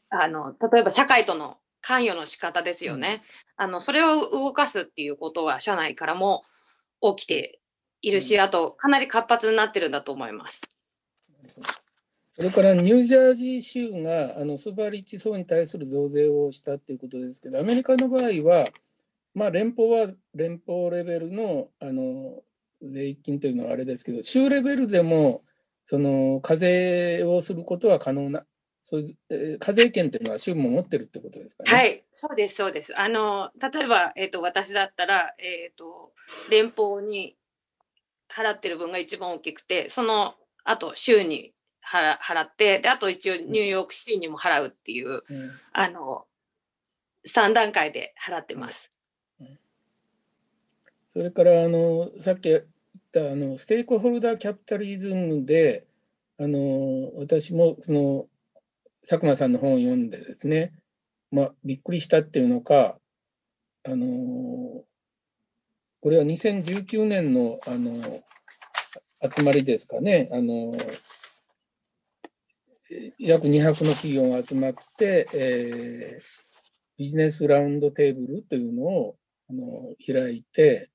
あの例えば社会との関与の仕方ですよね、うん、あのそれを動かすっていうことは社内からも起きているし、あとかなり活発になってるんだと思います。それからニュージャージー州があのスーパーリッチ層に対する増税をしたっていうことですけど、アメリカの場合は、まあ、連邦は連邦レベルのあの税金というのはあれですけど、州レベルでもその課税をすることは可能な、そういう、えー、課税権というのは州も持ってるってことですかね？はい、そうです、そうです。あの例えば、えーと、私だったら、えーと、連邦に払ってる分が一番大きくて、そのあと州に払ってであと一応ニューヨークシティにも払うっていう、うん、あの3段階で払ってます。それからあのさっき言ったあのステークホルダーキャピタリズムであの私もその佐久間さんの本を読んでですね、まあ、びっくりしたっていうのかあのこれは2019年のあの集まりですかねあの約200の企業が集まって、えー、ビジネスラウンドテーブルというのをあの開いて、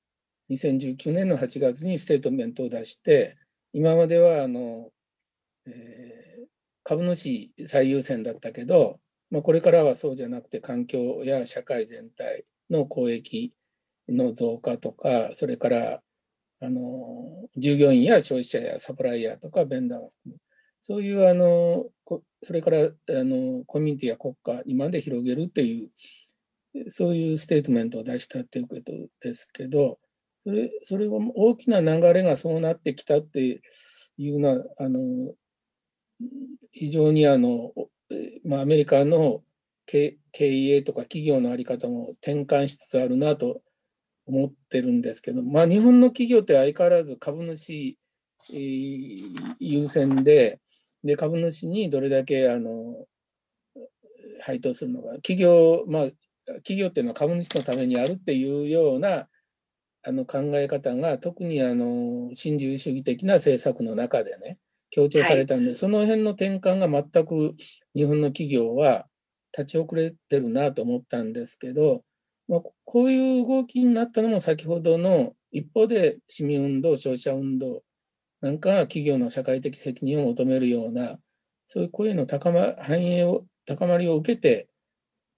2019年の8月にステートメントを出して、今まではあの、えー、株主最優先だったけど、まあ、これからはそうじゃなくて環境や社会全体の公益の増加とか、それからあの従業員や消費者やサプライヤーとかベンダーを含む。そういうあのそれからあのコミュニティや国家にまで広げるというそういうステートメントを出したっていうことですけどそれそれは大きな流れがそうなってきたっていうのはあの非常にあの、まあ、アメリカの経営とか企業の在り方も転換しつつあるなと思ってるんですけど、まあ、日本の企業って相変わらず株主優先でで株主にどれだけあの配当するのが企業、まあ、企業っていうのは株主のためにあるっていうようなあの考え方が特にあの新自由主義的な政策の中でね強調されたんで、はい、その辺の転換が全く日本の企業は立ち遅れてるなと思ったんですけど、まあ、こういう動きになったのも先ほどの一方で市民運動消費者運動なんかが企業の社会的責任を求めるようなそういう声の高ま反映を高まりを受けて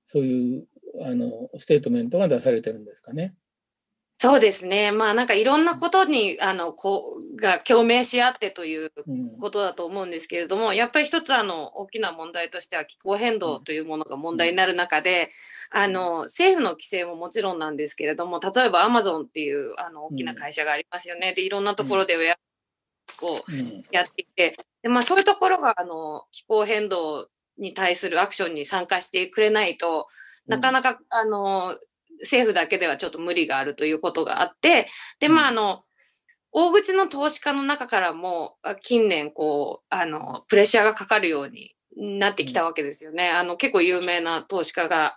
そういうあのステートメントが出されてるんですかね。そうですね。まあなんかいろんなことにあのこうが共鳴し合ってということだと思うんですけれども、うん、やっぱり一つあの大きな問題としては気候変動というものが問題になる中で、うん、あの政府の規制ももちろんなんですけれども、例えばアマゾンっていうあの大きな会社がありますよね。でいろんなところでこうやっていて、でまあそういうところがあの気候変動に対するアクションに参加してくれないとなかなか、あの政府だけではちょっと無理があるということがあって、で、まあ、あの、大口の投資家の中からも近年こうあのプレッシャーがかかるようになってきたわけですよね。あの結構有名な投資家が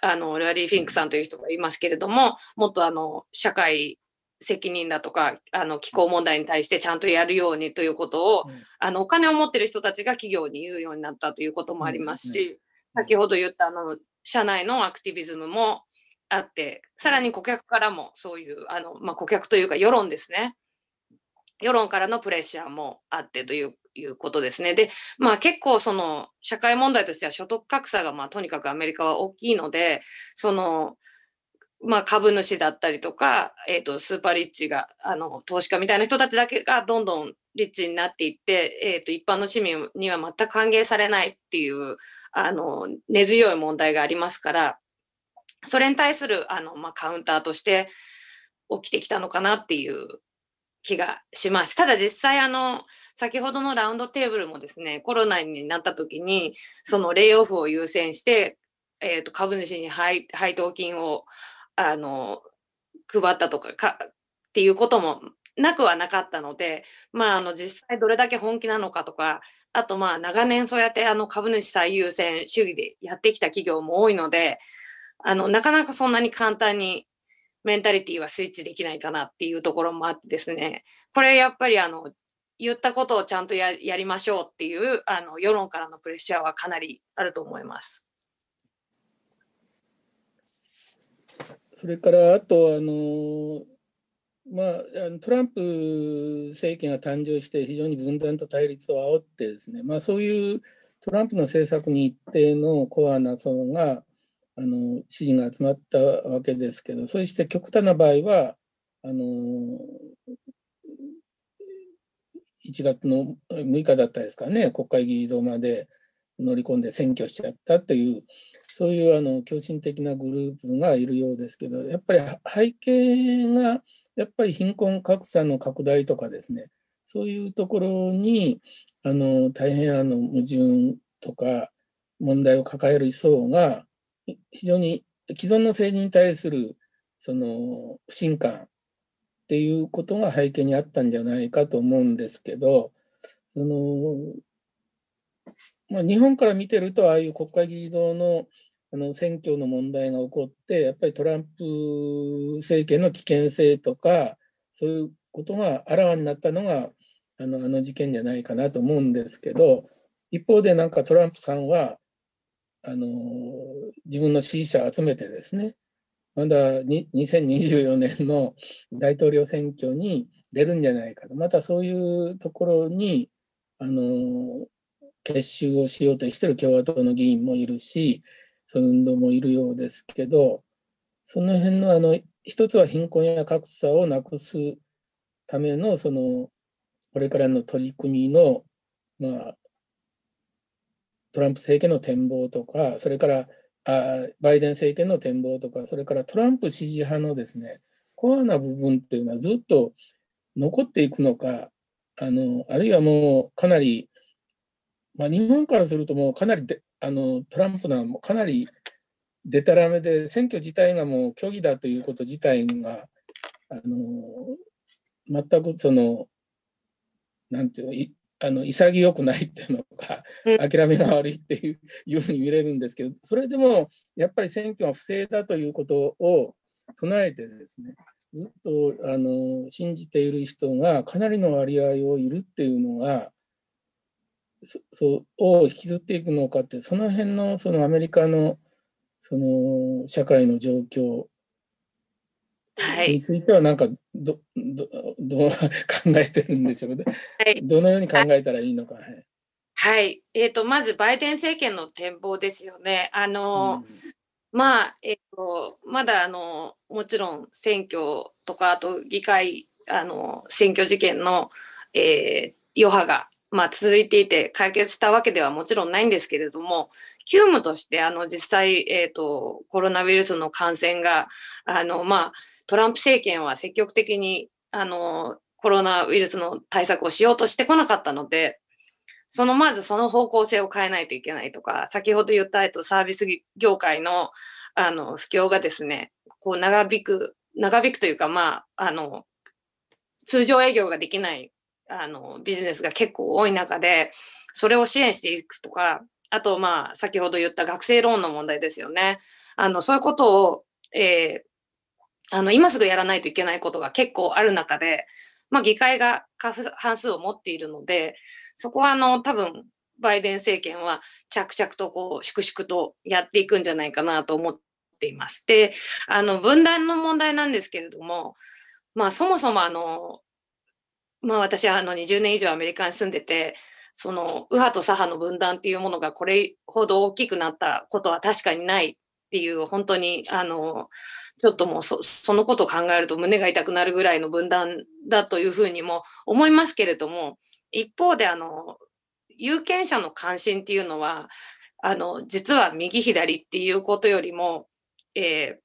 あのラリー・フィンクさんという人がいますけれどももっとあの社会責任だとかあの気候問題に対してちゃんとやるようにということを、うん、あのお金を持ってる人たちが企業に言うようになったということもありますし、うん、先ほど言ったあの社内のアクティビズムもあって、さらに顧客からもそういう、あのまあ、顧客というか世論ですね。世論からのプレッシャーもあってといういうことですね。で、まあ結構その社会問題としては所得格差がまあとにかくアメリカは大きいので、そのまあ株主だったりとか、えー、とスーパーリッチがあの投資家みたいな人たちだけがどんどんリッチになっていって、えー、と一般の市民には全く歓迎されないっていうあの根強い問題がありますから、それに対するあの、まあ、カウンターとして起きてきたのかなっていう気がします。ただ実際あの先ほどのラウンドテーブルもですねコロナになった時にそのレイオフを優先して、えー、と株主に配当金をあの配ったとかかっていうこともなくはなかったので、まあ、あの実際どれだけ本気なのかとかあとまあ長年そうやってあの株主最優先主義でやってきた企業も多いのであのなかなかそんなに簡単にメンタリティーはスイッチできないかなっていうところもあってですねこれやっぱりあの言ったことをちゃんとやりましょうっていうあの世論からのプレッシャーはかなりあると思います。それからあとあのまあ、トランプ政権が誕生して非常に分断と対立を煽ってですね、まあ、そういうトランプの政策に一定のコアな層があの支持が集まったわけですけどそして極端な場合はあの1月の6日だったですかね国会議事堂まで乗り込んで選挙しちゃったというそういうあの狂信的なグループがいるようですけどやっぱり背景がやっぱり貧困格差の拡大とかですねそういうところにあの大変あの矛盾とか問題を抱える層が非常に既存の政治に対するその不信感っていうことが背景にあったんじゃないかと思うんですけどその、まあ、日本から見てるとああいう国会議事堂のあの選挙の問題が起こってやっぱりトランプ政権の危険性とかそういうことがあらわになったのがあのあの事件じゃないかなと思うんですけど一方でなんかトランプさんはあの自分の支持者を集めてですねまだ2024年の大統領選挙に出るんじゃないかと。またそういうところにあの結集をしようとしてる共和党の議員もいるしそういう運動もいるようですけどその辺のあの一つは貧困や格差をなくすためのそのこれからの取り組みのまあトランプ政権の展望とか、それからあバイデン政権の展望とか、それからトランプ支持派のですね、コアな部分っていうのはずっと残っていくのか、あのあるいはもうかなり、まあ、日本からするともうかなりであのトランプのはもかなりでたらめで、選挙自体がもう虚偽だということ自体が、あの全くその、なんていうの、あの潔くないっていうのか、諦めが悪いっていうふうに見れるんですけど、それでもやっぱり選挙は不正だということを唱えてですね、ずっとあの信じている人がかなりの割合をいるっていうのが、そそうを引きずっていくのかって、その辺のそのアメリカのその社会の状況については、なんかど、ど、どう考えてるんでしょうね。はい、どのように考えたらいいのか。はい。はい、えーと、まずバイデン政権の展望ですよね。あの、うん、まあ、えーと、まだあのもちろん選挙とか、あと議会あの選挙事件の、えー、余波が、まあ、続いていて、解決したわけではもちろんないんですけれども、急務としてあの実際、えーと、コロナウイルスの感染があの、まあ、トランプ政権は積極的にあのコロナウイルスの対策をしようとしてこなかったので、そのまずその方向性を変えないといけないとか、先ほど言ったとサービス業界のあの不況がですね、こう長引く、長引くというか、まあ、あの通常営業ができないあのビジネスが結構多い中で、それを支援していくとか、あと、まあ、先ほど言った学生ローンの問題ですよね。あの、そういうことを、えー、あの、今すぐやらないといけないことが結構ある中で、まあ、議会が過半数を持っているので、そこは、あの、多分、バイデン政権は着々とこう、粛々とやっていくんじゃないかなと思っています。で、あの、分断の問題なんですけれども、まあ、そもそもあの、まあ、私はあの20年以上アメリカに住んでて、その右派と左派の分断っていうものがこれほど大きくなったことは確かにないっていう本当にあのちょっともうそのことを考えると胸が痛くなるぐらいの分断だというふうにも思いますけれども一方であの有権者の関心っていうのはあの実は右左っていうことよりも、え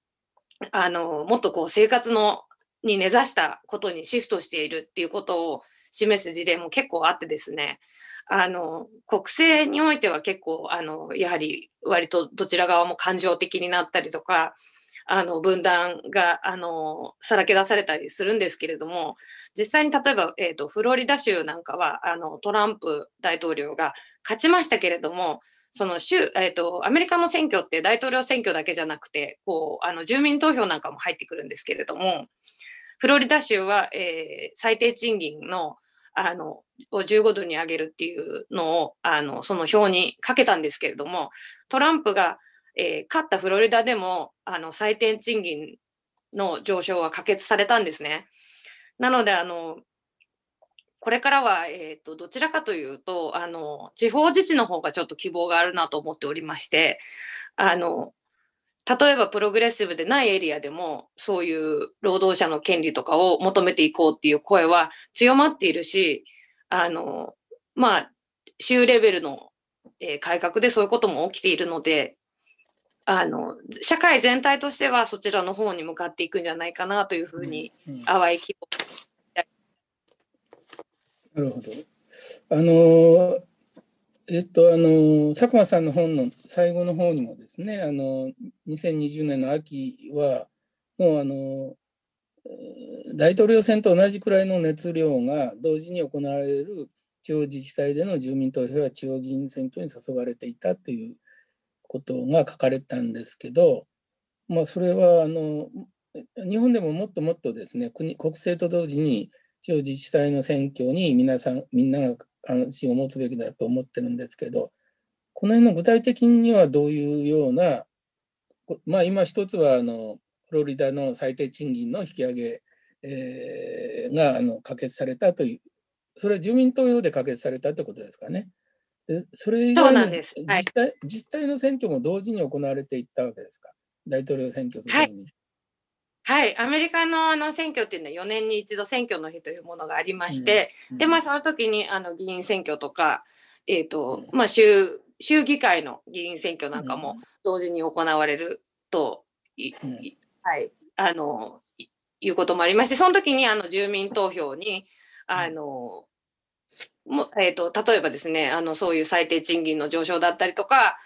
ー、あのもっとこう生活のに根ざしたことにシフトしているっていうことを示す事例も結構あってですねあの国政においては結構あのやはり割とどちら側も感情的になったりとかあの分断があのさらけ出されたりするんですけれども実際に例えば、えーと、フロリダ州なんかはあのトランプ大統領が勝ちましたけれどもその州、えーと、アメリカの選挙って大統領選挙だけじゃなくてこうあの住民投票なんかも入ってくるんですけれどもフロリダ州は、えー、最低賃金のあの、を15度に上げるっていうのを、あの、その表にかけたんですけれども、トランプが、えー、勝ったフロリダでも、あの、最低賃金の上昇は可決されたんですね。なので、あの、これからは、えーと、どちらかというとあの地方自治の方がちょっと希望があるなと思っておりましてあの例えばプログレッシブでないエリアでもそういう労働者の権利とかを求めていこうっていう声は強まっているしあのまあ州レベルの、えー、改革でそういうことも起きているのであの社会全体としてはそちらの方に向かっていくんじゃないかなというふうに、淡い希望なるほど。あのえっと、あの、佐久間さんの本の最後の方にもですね、あの、2020年の秋は、もうあの、大統領選と同じくらいの熱量が同時に行われる地方自治体での住民投票や地方議員選挙に誘われていたということが書かれたんですけど、まあ、それはあの日本でももっともっとですね国国政と同時に地方自治体の選挙に皆さんみんなが関心を持つべきだと思ってるんですけど、この辺の具体的にはどういうような、まあ今一つはあのフロリダの最低賃金の引き上げ、えー、があの可決されたという、それは住民投票で可決されたということですかね。でそれ以外の自治体、はい、自治体の選挙も同時に行われていったわけですか、大統領選挙とともに。はい。はい、アメリカのあの選挙っていうのは4年に一度選挙の日というものがありまして、うん。うん、でまあその時にあの議員選挙とか、えーとまあ州、州議会の議員選挙なんかも同時に行われると、うん、はい、あのいうこともありましてその時にあの住民投票にあの、もえーと、例えばですねあのそういう最低賃金の上昇だったりとか、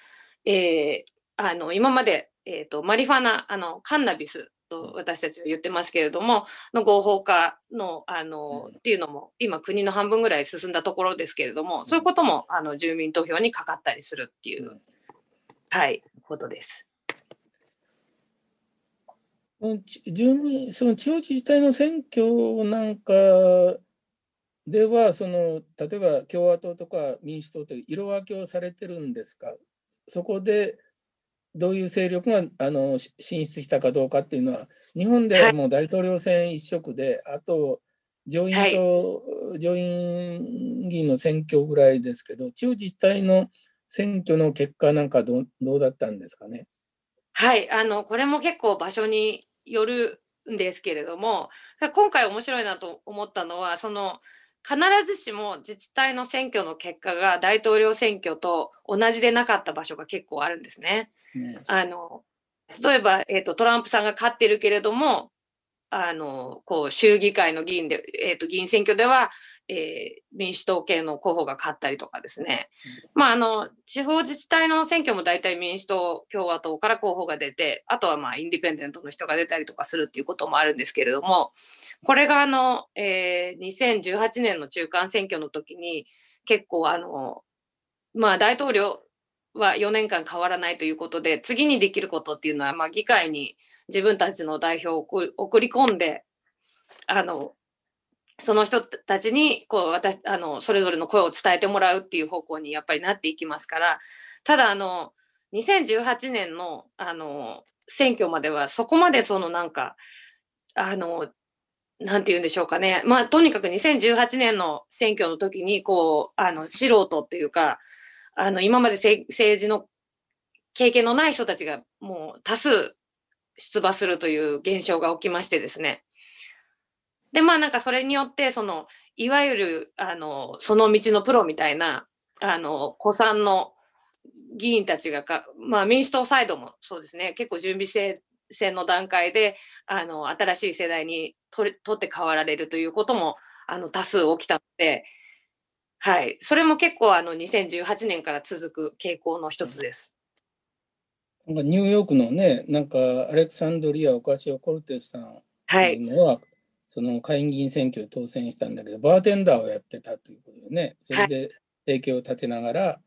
えー、あの今まで、えーとマリファナあのカンナビスと私たちは言ってますけれどもの合法化のあの、っていうのも今国の半分ぐらい進んだところですけれどもそういうこともあの住民投票にかかったりするっていう、はいことです。住民その地方自治体の選挙なんかではその例えば共和党とか民主党という色分けをされてるんですか？そこでどういう勢力があの進出したかどうかっていうのは日本ではもう大統領選一色で、はい、あと上院と、はい、上院議員の選挙ぐらいですけど地方自治体の選挙の結果なんかどどうだったんですかね？はい。あのこれも結構場所によるんですけれども今回面白いなと思ったのはその必ずしも自治体の選挙の結果が大統領選挙と同じでなかった場所が結構あるんですね。うん、あの例えば、えーと、トランプさんが勝ってるけれどもあのこう州議会の議員で、えーと議員選挙ではえー、民主党系の候補が勝ったりとかですね、まあ、あの地方自治体の選挙も大体民主党、共和党から候補が出て、あとはまあインディペンデントの人が出たりとかするっていうこともあるんですけれども、これがあの、えー、2018年の中間選挙の時に、結構あの、まあ、大統領は4年間変わらないということで、次にできることっていうのは、まあ、議会に自分たちの代表を送り込んで、あのその人たちにこう私あのそれぞれの声を伝えてもらうっていう方向にやっぱりなっていきますからただあの2018年のあの選挙まではそこまでそのなんかあのなんて言うんでしょうかね。まあとにかく2018年の選挙の時にこうあの素人っていうかあの今まで政治の経験のない人たちがもう多数出馬するという現象が起きましてですね。でまあなんかそれによってそのいわゆるあのその道のプロみたいなあの古参の議員たちがか、まあ、民主党サイドもそうですね。結構準備制戦の段階であの新しい世代に取取って代わられるということもあの多数起きたので、はい、それも結構あの2018年から続く傾向の一つです。なんかニューヨークのね、なんかアレクサンドリア・オカシオ・コルテスさんっていうのは、はい。その下院議員選挙で当選したんだけど、バーテンダーをやってたということでね、それで提携を立てながら、は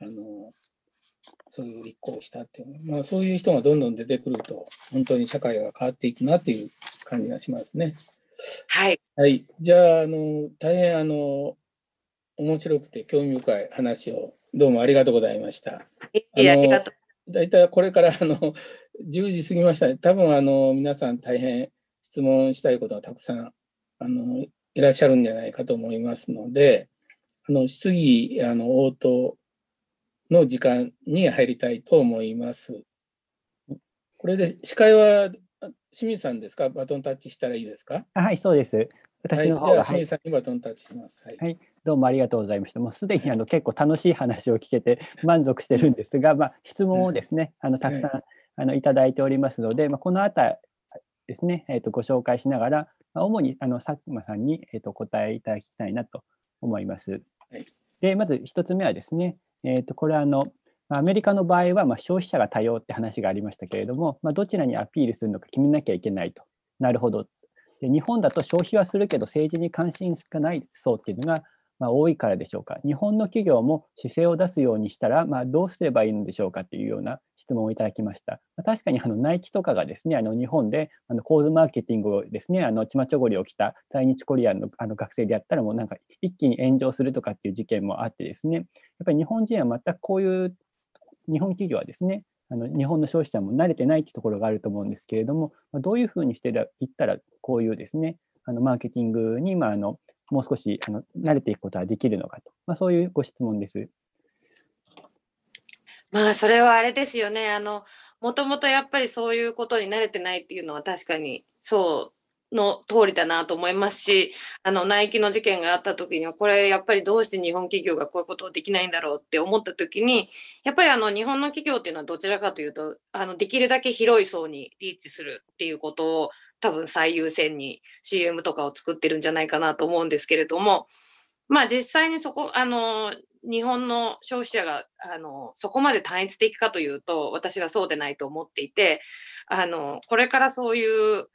い、あの、そういう立候補したっていう、まあそういう人がどんどん出てくると、本当に社会が変わっていくなっていう感じがしますね。はい。はい。じゃあ、あの、大変あの、面白くて興味深い話をどうもありがとうございました。いや、ありがとう。大体これからあの10時過ぎましたね。多分あの皆さん大変質問したいことがたくさんあのいらっしゃるんじゃないかと思いますので、あの質疑あの応答の時間に入りたいと思います。これで司会は清水さんですか？バトンタッチしたらいいですか？はい、そうです。私の方、はい、清水さんにバトンタッチします。はい、はい、どうもありがとうございました。もうすでにあの結構楽しい話を聞けて満足してるんですが、まあ、質問をですね、あのたくさん、あのいただいておりますので、まあ、このあたですね、えー、とご紹介しながら、まあ、主にあの佐久間さんに、えー、と答えいただきたいなと思います。はい、でまず1つ目はですね、えー、とこれはあのアメリカの場合はま消費者が多様って話がありましたけれども、まあ、どちらにアピールするのか決めなきゃいけないと。なるほど。で日本だと消費はするけど政治に関心がない層っていうのがまあ、多いからでしょうか。日本の企業も姿勢を出すようにしたら、まあ、どうすればいいのでしょうかというような質問をいただきました。まあ、確かにあのナイキとかがですね、あの日本であの構図マーケティングをですね、あのちまちょごりを着た在日コリアンのあの学生でやったらもうなんか一気に炎上するとかっていう事件もあってですね、やっぱり日本人は全くこういう日本企業はですね、あの日本の消費者も慣れてないってところがあると思うんですけれども、まあ、どういうふうにしていったらこういうですね、あのマーケティングに、まあ、あのもう少しあの慣れていくことはできるのかと、まあ、そういうご質問です。まあそれはあれですよね。あのもともとやっぱりそういうことに慣れてないっていうのは確かにそうの通りだなと思いますしあのナイキの事件があった時にはこれやっぱりどうして日本企業がこういうことをできないんだろうって思った時にやっぱりあの日本の企業っていうのはどちらかというとあのできるだけ広い層にリーチするっていうことを多分最優先に CM とかを作ってるんじゃないかなと思うんですけれどもまあ実際にそこあの日本の消費者があのそこまで単一的かというと私はそうでないと思っていてあのこれからそういう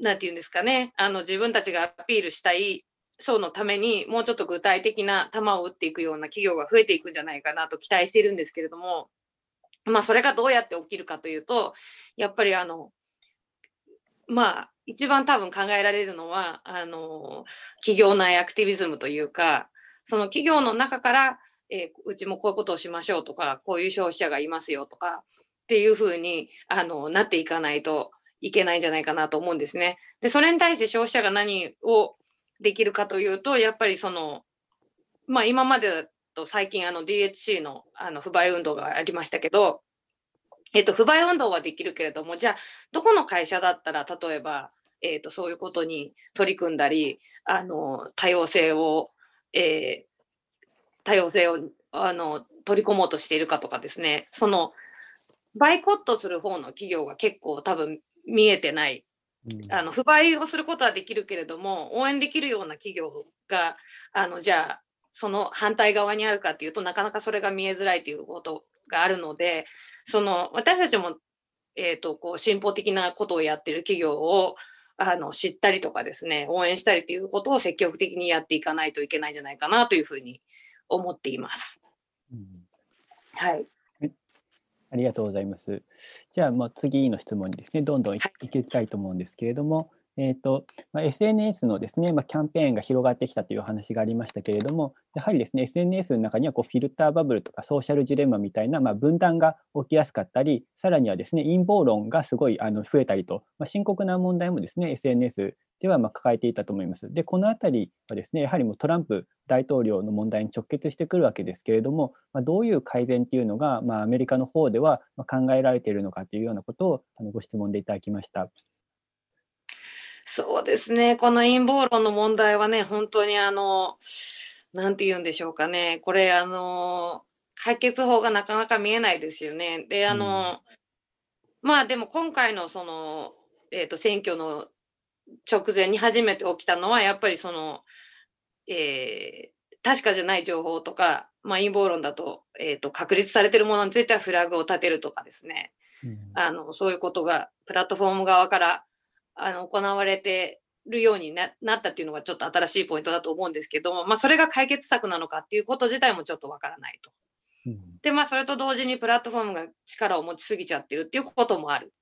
なんて言うんですかねあの自分たちがアピールしたい層のためにもうちょっと具体的な球を打っていくような企業が増えていくんじゃないかなと期待しているんですけれどもまあそれがどうやって起きるかというとやっぱりあのまあ一番多分考えられるのはあの企業内アクティビズムというかその企業の中から、えー、うちもこういうことをしましょうとかこういう消費者がいますよとかっていうふうにあのなっていかないといけないんじゃないかなと思うんですね。でそれに対して消費者が何をできるかというとやっぱりそのまあ今までだと最近あの DHC のあの不買運動がありましたけどえっと、不買運動はできるけれども、じゃあ、どこの会社だったら、例えば、えっと、そういうことに取り組んだり、あの、多様性を、えー、多様性を、あの、取り込もうとしているかとかですね、その、バイコットする方の企業が結構多分見えてない。あの不買をすることはできるけれども応援できるような企業があのじゃあその反対側にあるかっていうとなかなかそれが見えづらいということがあるのでその私たちも、えーと、こう進歩的なことをやってる企業をあの知ったりとかですね応援したりということを積極的にやっていかないといけないんじゃないかなというふうに思っています。うん、はい。ありがとうございます。じゃあ、もう次の質問にですね、どんどんいきたいと思うんですけれども、えーとまあ、SNS のですね、まあ、キャンペーンが広がってきたという話がありましたけれども、やはりですね、SNS の中にはこうフィルターバブルとかソーシャルジレンマみたいな、まあ、分断が起きやすかったり、さらにはですね、陰謀論がすごいあの増えたりと、まあ、深刻な問題もですね、SNS ではま抱えていたと思います。で、このあたりはですね、やはりもうトランプ大統領の問題に直結してくるわけですけれども、まあ、どういう改善っていうのが、まあ、アメリカの方では考えられているのかというようなことをあのご質問でいただきました。そうですね、この陰謀論の問題はね、本当にあの、なんて言うんでしょうかね、これ、あの、解決法がなかなか見えないですよね。で、あの、うん、まあでも今回のその、えーと、選挙の直前に初めて起きたのは、やっぱりその、えー、確かじゃない情報とか、まあ、陰謀論だと,、えーと、確立されているものについてはフラグを立てるとかですね、うん、あのそういうことがプラットフォーム側からあの行われてるようになったっていうのがちょっと新しいポイントだと思うんですけども、まあ、それが解決策なのかっていうこと自体もちょっとわからないと。うん、でまあそれと同時にプラットフォームが力を持ちすぎちゃってるっていうこともある。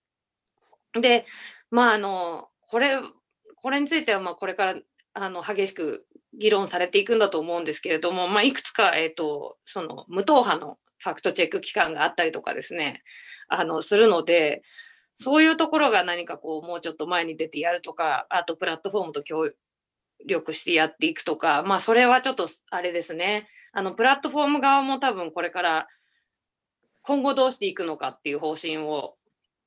でまああのこれこれについてはまあこれからあの激しく議論されていくんだと思うんですけれども、まあ、いくつか、えーと、その無党派のファクトチェック機関があったりとかですねあのするのでそういうところが何かこうもうちょっと前に出てやるとかあとプラットフォームと協力してやっていくとかまあそれはちょっとあれですねあのプラットフォーム側も多分これから今後どうしていくのかっていう方針を、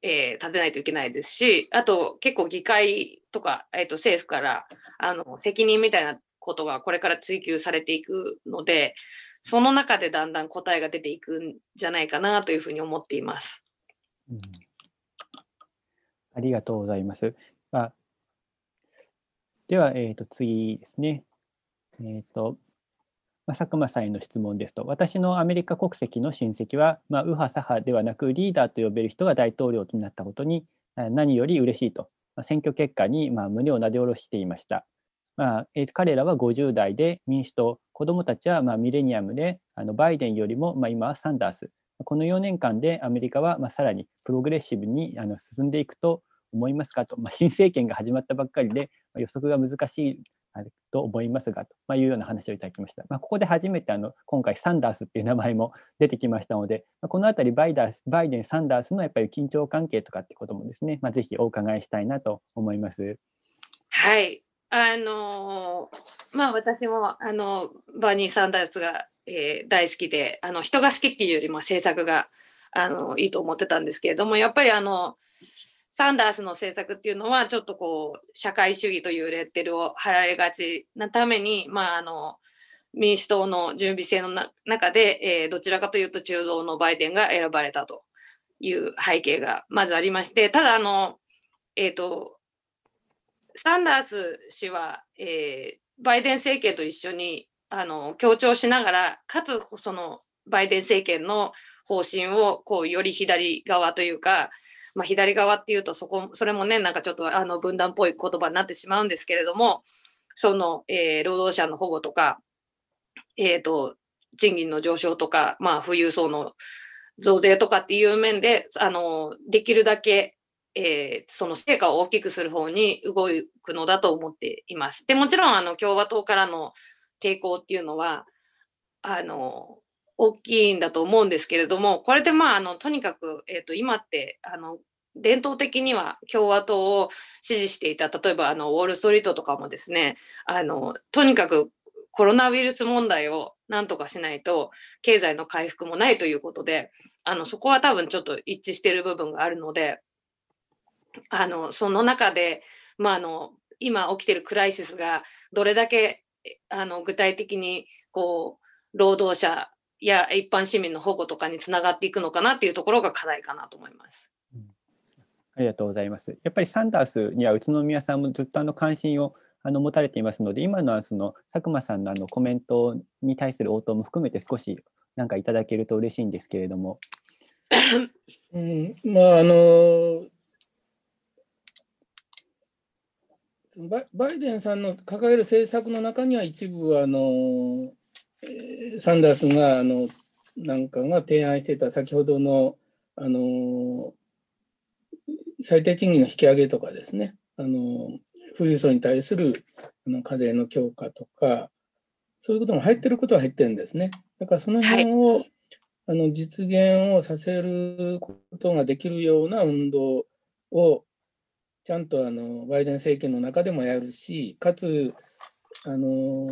えー、立てないといけないですしあと結構議会とか、えー、と政府からあの責任みたいなことがこれから追求されていくのでその中でだんだん答えが出ていくんじゃないかなというふうに思っています。うんありがとうございます。あでは、えー、と次ですね。えーとま、佐久間さんへの質問ですと、私のアメリカ国籍の親戚は、まあ、右派、左派ではなく、リーダーと呼べる人が大統領となったことに何より嬉しいと、まあ、選挙結果にまあ胸をなで下ろしていました。まあえー、彼らは50代で民主党、子どもたちはまあミレニアムで、あのバイデンよりもまあ今はサンダース、この4年間でアメリカはまあさらにプログレッシブにあの進んでいくと思いますかと、まあ、新政権が始まったばっかりで、予測が難しいと思いますがと、まあ、いうような話をいただきました。まあ、ここで初めてあの今回サンダースっていう名前も出てきましたので、まあ、このあたりバイダースバイデン、サンダースのやっぱり緊張関係とかってこともですね、まあ、ぜひお伺いしたいなと思います。はい。あのまあ私もあのバーニー・サンダースが、えー、大好きであの人が好きっていうよりも政策があのいいと思ってたんですけれどもやっぱりあのサンダースの政策っていうのはちょっとこう社会主義というレッテルを貼られがちなために、まあ、あの民主党の準備制の中で、えー、どちらかというと中道のバイデンが選ばれたという背景がまずありましてただあの、えーと、サンダース氏は、えー、バイデン政権と一緒にあの強調しながらかつそのバイデン政権の方針をこうより左側というか、まあ、左側っていうとそこそれもねなんかちょっとあの分断っぽい言葉になってしまうんですけれどもその、えー、労働者の保護とか、えーと、賃金の上昇とか、まあ、富裕層の増税とかっていう面であのできるだけ、えー、その成果を大きくする方に動くのだと思っています。でもちろんあの共和党からの抵抗っていうのはあの大きいんだと思うんですけれどもこれでまああのとにかく、えーと、今ってあの伝統的には共和党を支持していた例えばあのウォール・ストリートとかもですねあのとにかくコロナウイルス問題をなんとかしないと経済の回復もないということであのそこは多分ちょっと一致している部分があるのであのその中で、まあ、あの今起きてるクライシスがどれだけあの具体的にこう労働者や一般市民の保護とかにつながっていくのかなっていうところが課題かなと思います。うん、ありがとうございます。やっぱりサンダースには宇都宮さんもずっとあの関心をあの持たれていますので、今のはその佐久間さんのあのコメントに対する応答も含めて少しなんかいただけると嬉しいんですけれども。うん、まああのバイデンさんの掲げる政策の中には一部あのサンダースがあのなんかが提案してた先ほどのあの最低賃金の引き上げとかですねあの富裕層に対するあの課税の強化とかそういうことも入ってることは入ってるんですね。だからその辺を、はい、あの実現をさせることができるような運動をちゃんとあのバイデン政権の中でもやるしかつあの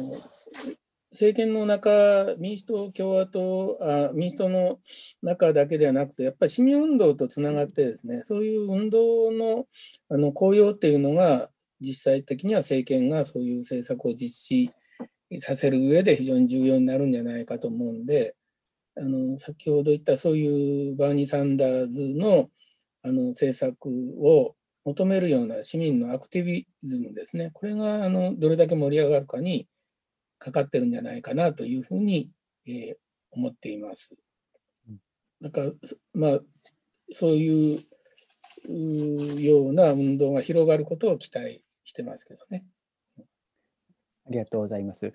政権の中、民主党、共和党あ、民主党の中だけではなくて、やっぱり市民運動とつながってですね、そういう運動のあの効用っていうのが、実際的には政権がそういう政策を実施させる上で非常に重要になるんじゃないかと思うんで、あの先ほど言ったそういうバーニー・サンダーズのあの政策を求めるような市民のアクティビズムですね、これがあのどれだけ盛り上がるかにかかってるんじゃないかなというふうに、えー、思っています。だからまあそういうような運動が広がることを期待してますけどね。ありがとうございます。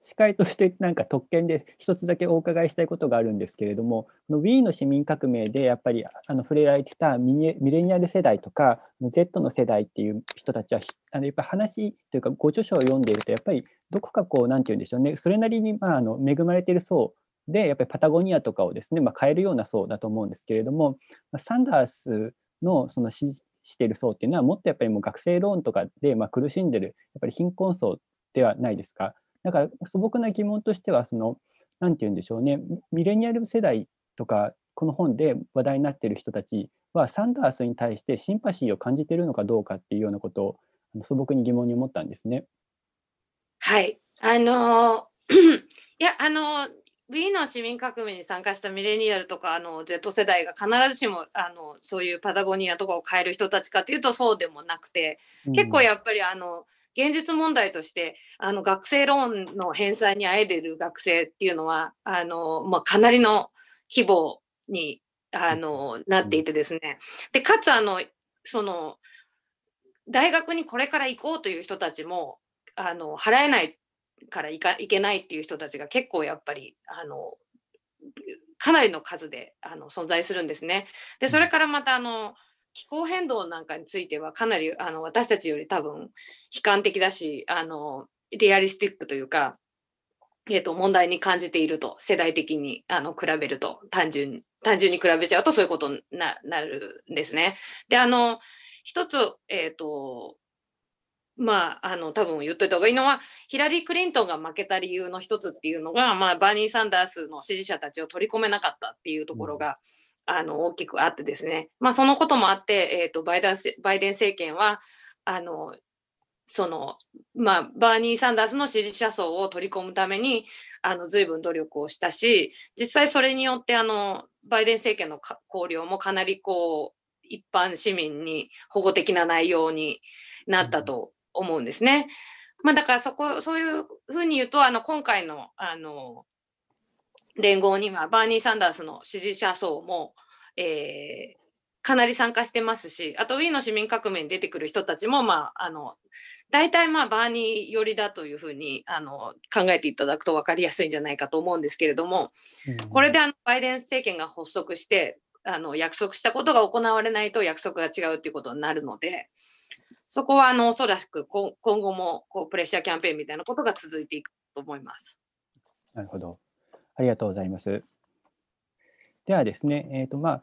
司会としてなんか特権で一つだけお伺いしたいことがあるんですけれども、の Wii の市民革命でやっぱりあの触れられてたミレニアル世代とか Z の世代っていう人たちはあのやっぱ話というかご著書を読んでいるとやっぱりどこかこうなんて言うんでしょうねそれなりにまああの恵まれている層でやっぱりパタゴニアとかをですね、まあ、変えるような層だと思うんですけれどもサンダースのその支している層っていうのはもっとやっぱりもう学生ローンとかでまあ苦しんでるやっぱり貧困層ではないですか？だから素朴な疑問としてはその何て言うんでしょうねミレニアル世代とかこの本で話題になっている人たちはサンダースに対してシンパシーを感じているのかどうかっていうようなことを素朴に疑問に思ったんですね。はいあの いやあの Wii の市民革命に参加したミレニアルとかあの Z 世代が必ずしもあのそういうパタゴニアとかを変える人たちかというとそうでもなくて、結構やっぱりあの現実問題としてあの学生ローンの返済にあえでる学生っていうのはあの、まあ、かなりの規模にあのなっていてですね。でかつあのその大学にこれから行こうという人たちもあの払えないからいかいけないっていう人たちが結構やっぱりあのかなりの数であの存在するんですね。でそれからまたあの気候変動なんかについてはかなりあの私たちより多分悲観的だしあのリアリスティックというか、えー、と問題に感じていると世代的にあの比べると単純単純に比べちゃうとそういうことになるんですね。であの一つ、えーとまあ、あの多分言っといた方がいいのはヒラリー・クリントンが負けた理由の一つっていうのが、まあ、バーニー・サンダースの支持者たちを取り込めなかったっていうところが、うん、あの大きくあってですね、まあ、そのこともあって、えーと、バイデンバイデン政権はあのそのまあ、バーニー・サンダースの支持者層を取り込むためにあの随分努力をしたし実際それによってあのバイデン政権の綱領もかなりこう一般市民に保護的な内容になったと思うんですね。まあ、だからそこそういうふうに言うとあの今回のあの連合にはバーニー・サンダースの支持者層も、えー、かなり参加してますしあとウィーンの市民革命に出てくる人たちも、まあ、あの大体まあバーニー寄りだというふうにあの考えていただくと分かりやすいんじゃないかと思うんですけれども、これであのバイデン政権が発足してあの約束したことが行われないと約束が違うということになるので。そこはあのおそらく今後もこうプレッシャーキャンペーンみたいなことが続いていくと思います。なるほど。ありがとうございます。ではですね、えーとまあ、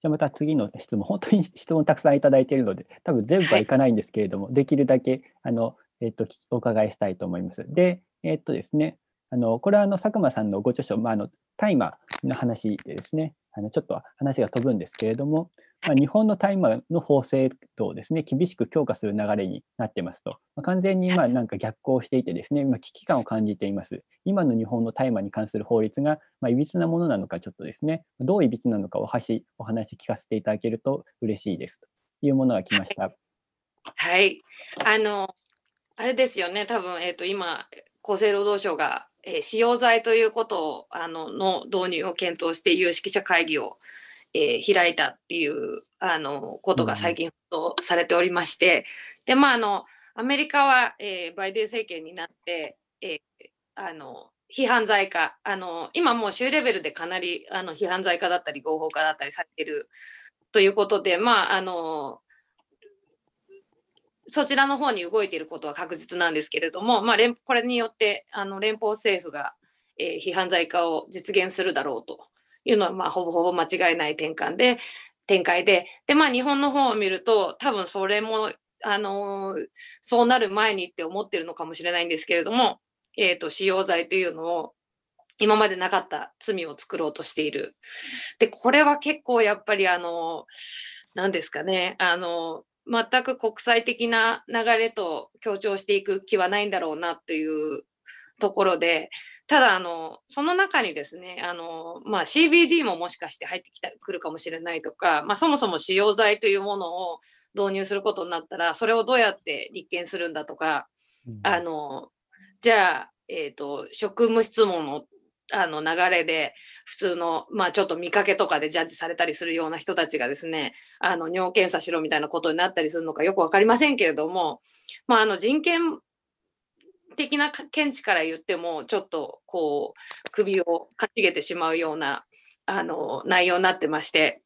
じゃあまた次の質問、本当に質問たくさんいただいているので、多分全部はいかないんですけれども、はい、できるだけあの、えーと、お伺いしたいと思います。で、えっ、ー、とですね、あのこれはあの佐久間さんのご著書、まあ、あの大麻の話でですね、あのちょっと話が飛ぶんですけれども、まあ、日本の大麻の法制度をですね、厳しく強化する流れになってますと、まあ、完全にまあなんか逆行していてですね、今危機感を感じています。今の日本の大麻に関する法律が、まあ、いびつなものなのか、ちょっとですね、どういびつなのかお話お話聞かせていただけると嬉しいですと。いうものが来ました。はい、あの、あれですよね、多分えっ、ー、と今、厚生労働省が、えー、使用剤ということをあのの導入を検討して有識者会議をえー、開いたっていうあのことが最近報道されておりまして、でまああのアメリカは、えー、バイデン政権になって、えー、あの批判罪化あの今もう州レベルでかなりあの批判罪化だったり合法化だったりされてるということでまああのそちらの方に動いていることは確実なんですけれども、まあ、これによってあの連邦政府が、えー、批判罪化を実現するだろうと。いうのは、まあ、ほぼほぼ間違いない転換で、展開で、で、まあ、日本の方を見ると、多分それも、あのー、そうなる前にって思ってるのかもしれないんですけれども、えっ、ー、と、使用罪というのを、今までなかった罪を作ろうとしている。で、これは結構やっぱり、あの、何ですかね、あの、全く国際的な流れと強調していく気はないんだろうなっていうところで、ただあのその中にですねあの、まあ、CBD ももしかして入ってきたくるかもしれないとか、まあ、そもそも使用剤というものを導入することになったらそれをどうやって立件するんだとか、うん、あのじゃあ、えーと、職務質問のあの流れで普通の、まあ、ちょっと見かけとかでジャッジされたりするような人たちがですねあの尿検査しろみたいなことになったりするのかよく分かりませんけれども、まあ、あの人権的な見地から言ってもちょっとこう首をかしげてしまうようなあの内容になってまして。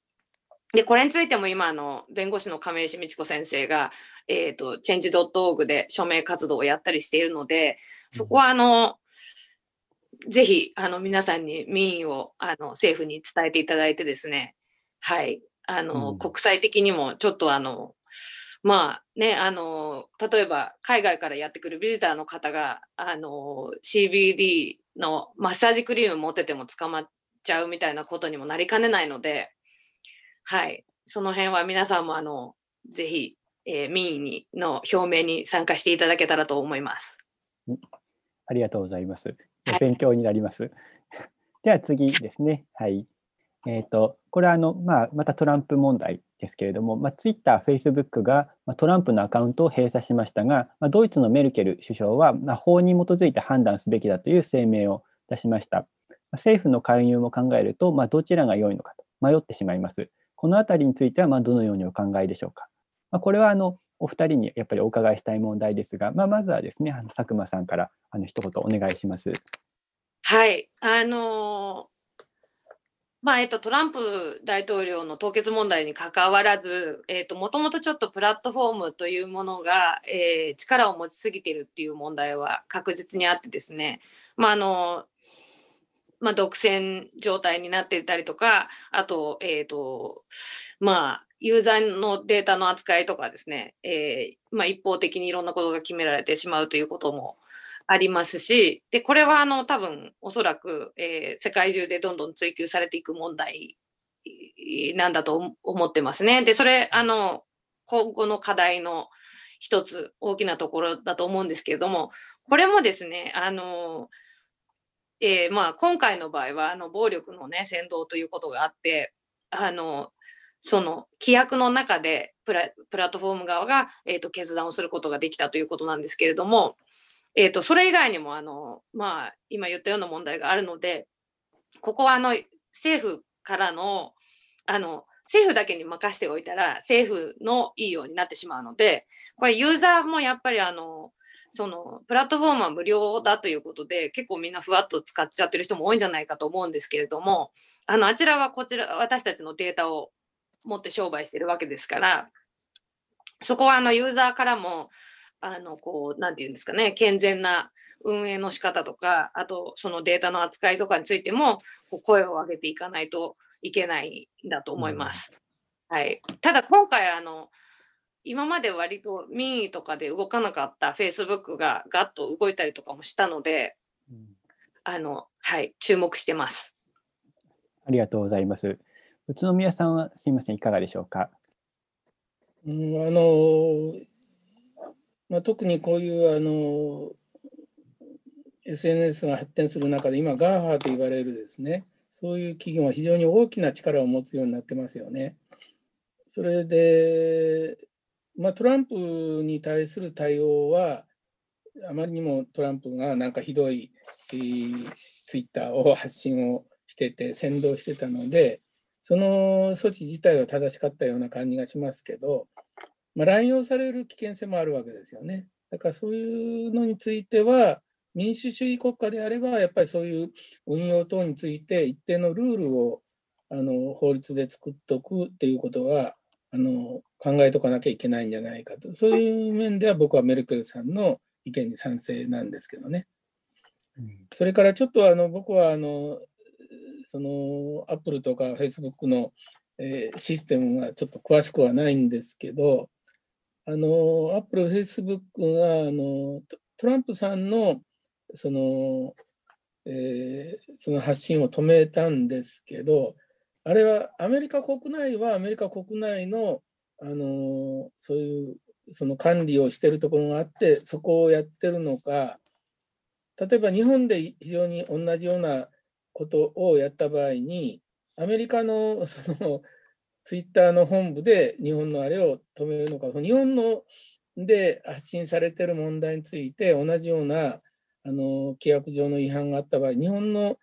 でこれについても今あの弁護士の亀石美智子先生が、えーと、チェンジ .org で署名活動をやったりしているのでそこはあの、うん、ぜひあの皆さんに民意をあの政府に伝えていただいてですね。はい。あの、うん、国際的にもちょっとあのまあね、あの、例えば海外からやってくるビジターの方が、あの、CBD のマッサージクリーム持ってても捕まっちゃうみたいなことにもなりかねないので、はい、その辺は皆さんも、あの、ぜひ、えー、民意にの表明に参加していただけたらと思います。ありがとうございます。勉強になります。はい、では次ですね。はい。えっ、ー、と、これはあの、まあ、またトランプ問題ですけれども、まあ、ツイッター、フェイスブックがトランプのアカウントを閉鎖しましたが、まあ、ドイツのメルケル首相は、まあ、法に基づいて判断すべきだという声明を出しました。政府の介入も考えると、まあ、どちらが良いのかと迷ってしまいます。このあたりについては、まあ、どのようにお考えでしょうか。まあ、これはあのお二人にやっぱりお伺いしたい問題ですが、まあ、まずはですね、あの佐久間さんからあの一言お願いします。はい、あのまあえっと、トランプ大統領の凍結問題にかかわらず、もともとちょっとプラットフォームというものが、えー、力を持ちすぎてるっていう問題は確実にあってですね、まああのまあ、独占状態になっていたりとか、あと、え、ー、と、まあ、ユーザーのデータの扱いとかですね、えー、まあ、一方的にいろんなことが決められてしまうということもありますし、で、これはあの多分おそらく、えー、世界中でどんどん追求されていく問題なんだと思ってますね。で、それ、あの、今後の課題の一つ大きなところだと思うんですけれども、これもですね、あの、えー、まあ、今回の場合はあの暴力のね先導ということがあってあのその規約の中でプラットフォーム側が、えーと決断をすることができたということなんですけれども、えーと、それ以外にもあの、まあ、今言ったような問題があるのでここはあの政府からのあの政府だけに任せておいたら政府のいいようになってしまうのでこれユーザーもやっぱりあのそのプラットフォームは無料だということで結構みんなふわっと使っちゃってる人も多いんじゃないかと思うんですけれどもあのあちらはこちら私たちのデータを持って商売してるわけですからそこはあのユーザーからもあのこうなんて言うんですかね健全な運営の仕方とかあとそのデータの扱いとかについてもこう声を上げていかないといけないんだと思います。うん、はい、ただ今回あの今まで割と民意とかで動かなかった Facebook がガッと動いたりとかもしたので、うん、あのはい注目してます。ありがとうございます。宇都宮さんはすみませんいかがでしょうか？うん、あのまあ、特にこういうあの SNS が発展する中で今 GAFA と言われるですねそういう企業は非常に大きな力を持つようになってますよね。それで、まあ、トランプに対する対応はあまりにもトランプがなんかひどい、えー、ツイッターを発信をしてて先導してたのでその措置自体は正しかったような感じがしますけどまあ、乱用される危険性もあるわけですよね。だからそういうのについては、民主主義国家であれば、やっぱりそういう運用等について一定のルールをあの法律で作っておくっていうことはあの考えとかなきゃいけないんじゃないかと、そういう面では僕はメルケルさんの意見に賛成なんですけどね。それからちょっとあの僕はあのそのアップルとかフェイスブックの、えー、システムがちょっと詳しくはないんですけど、あの、アップル、フェイスブックが、あの、トランプさんの、その、えー、その発信を止めたんですけど、あれはアメリカ国内はアメリカ国内の、あの、そういう、その管理をしてるところがあって、そこをやってるのか、例えば日本で非常に同じようなことをやった場合に、アメリカのそのツイッターの本部で日本のあれを止めるのか、日本ので発信されてる問題について同じようなあの規約上の違反があった場合、日本の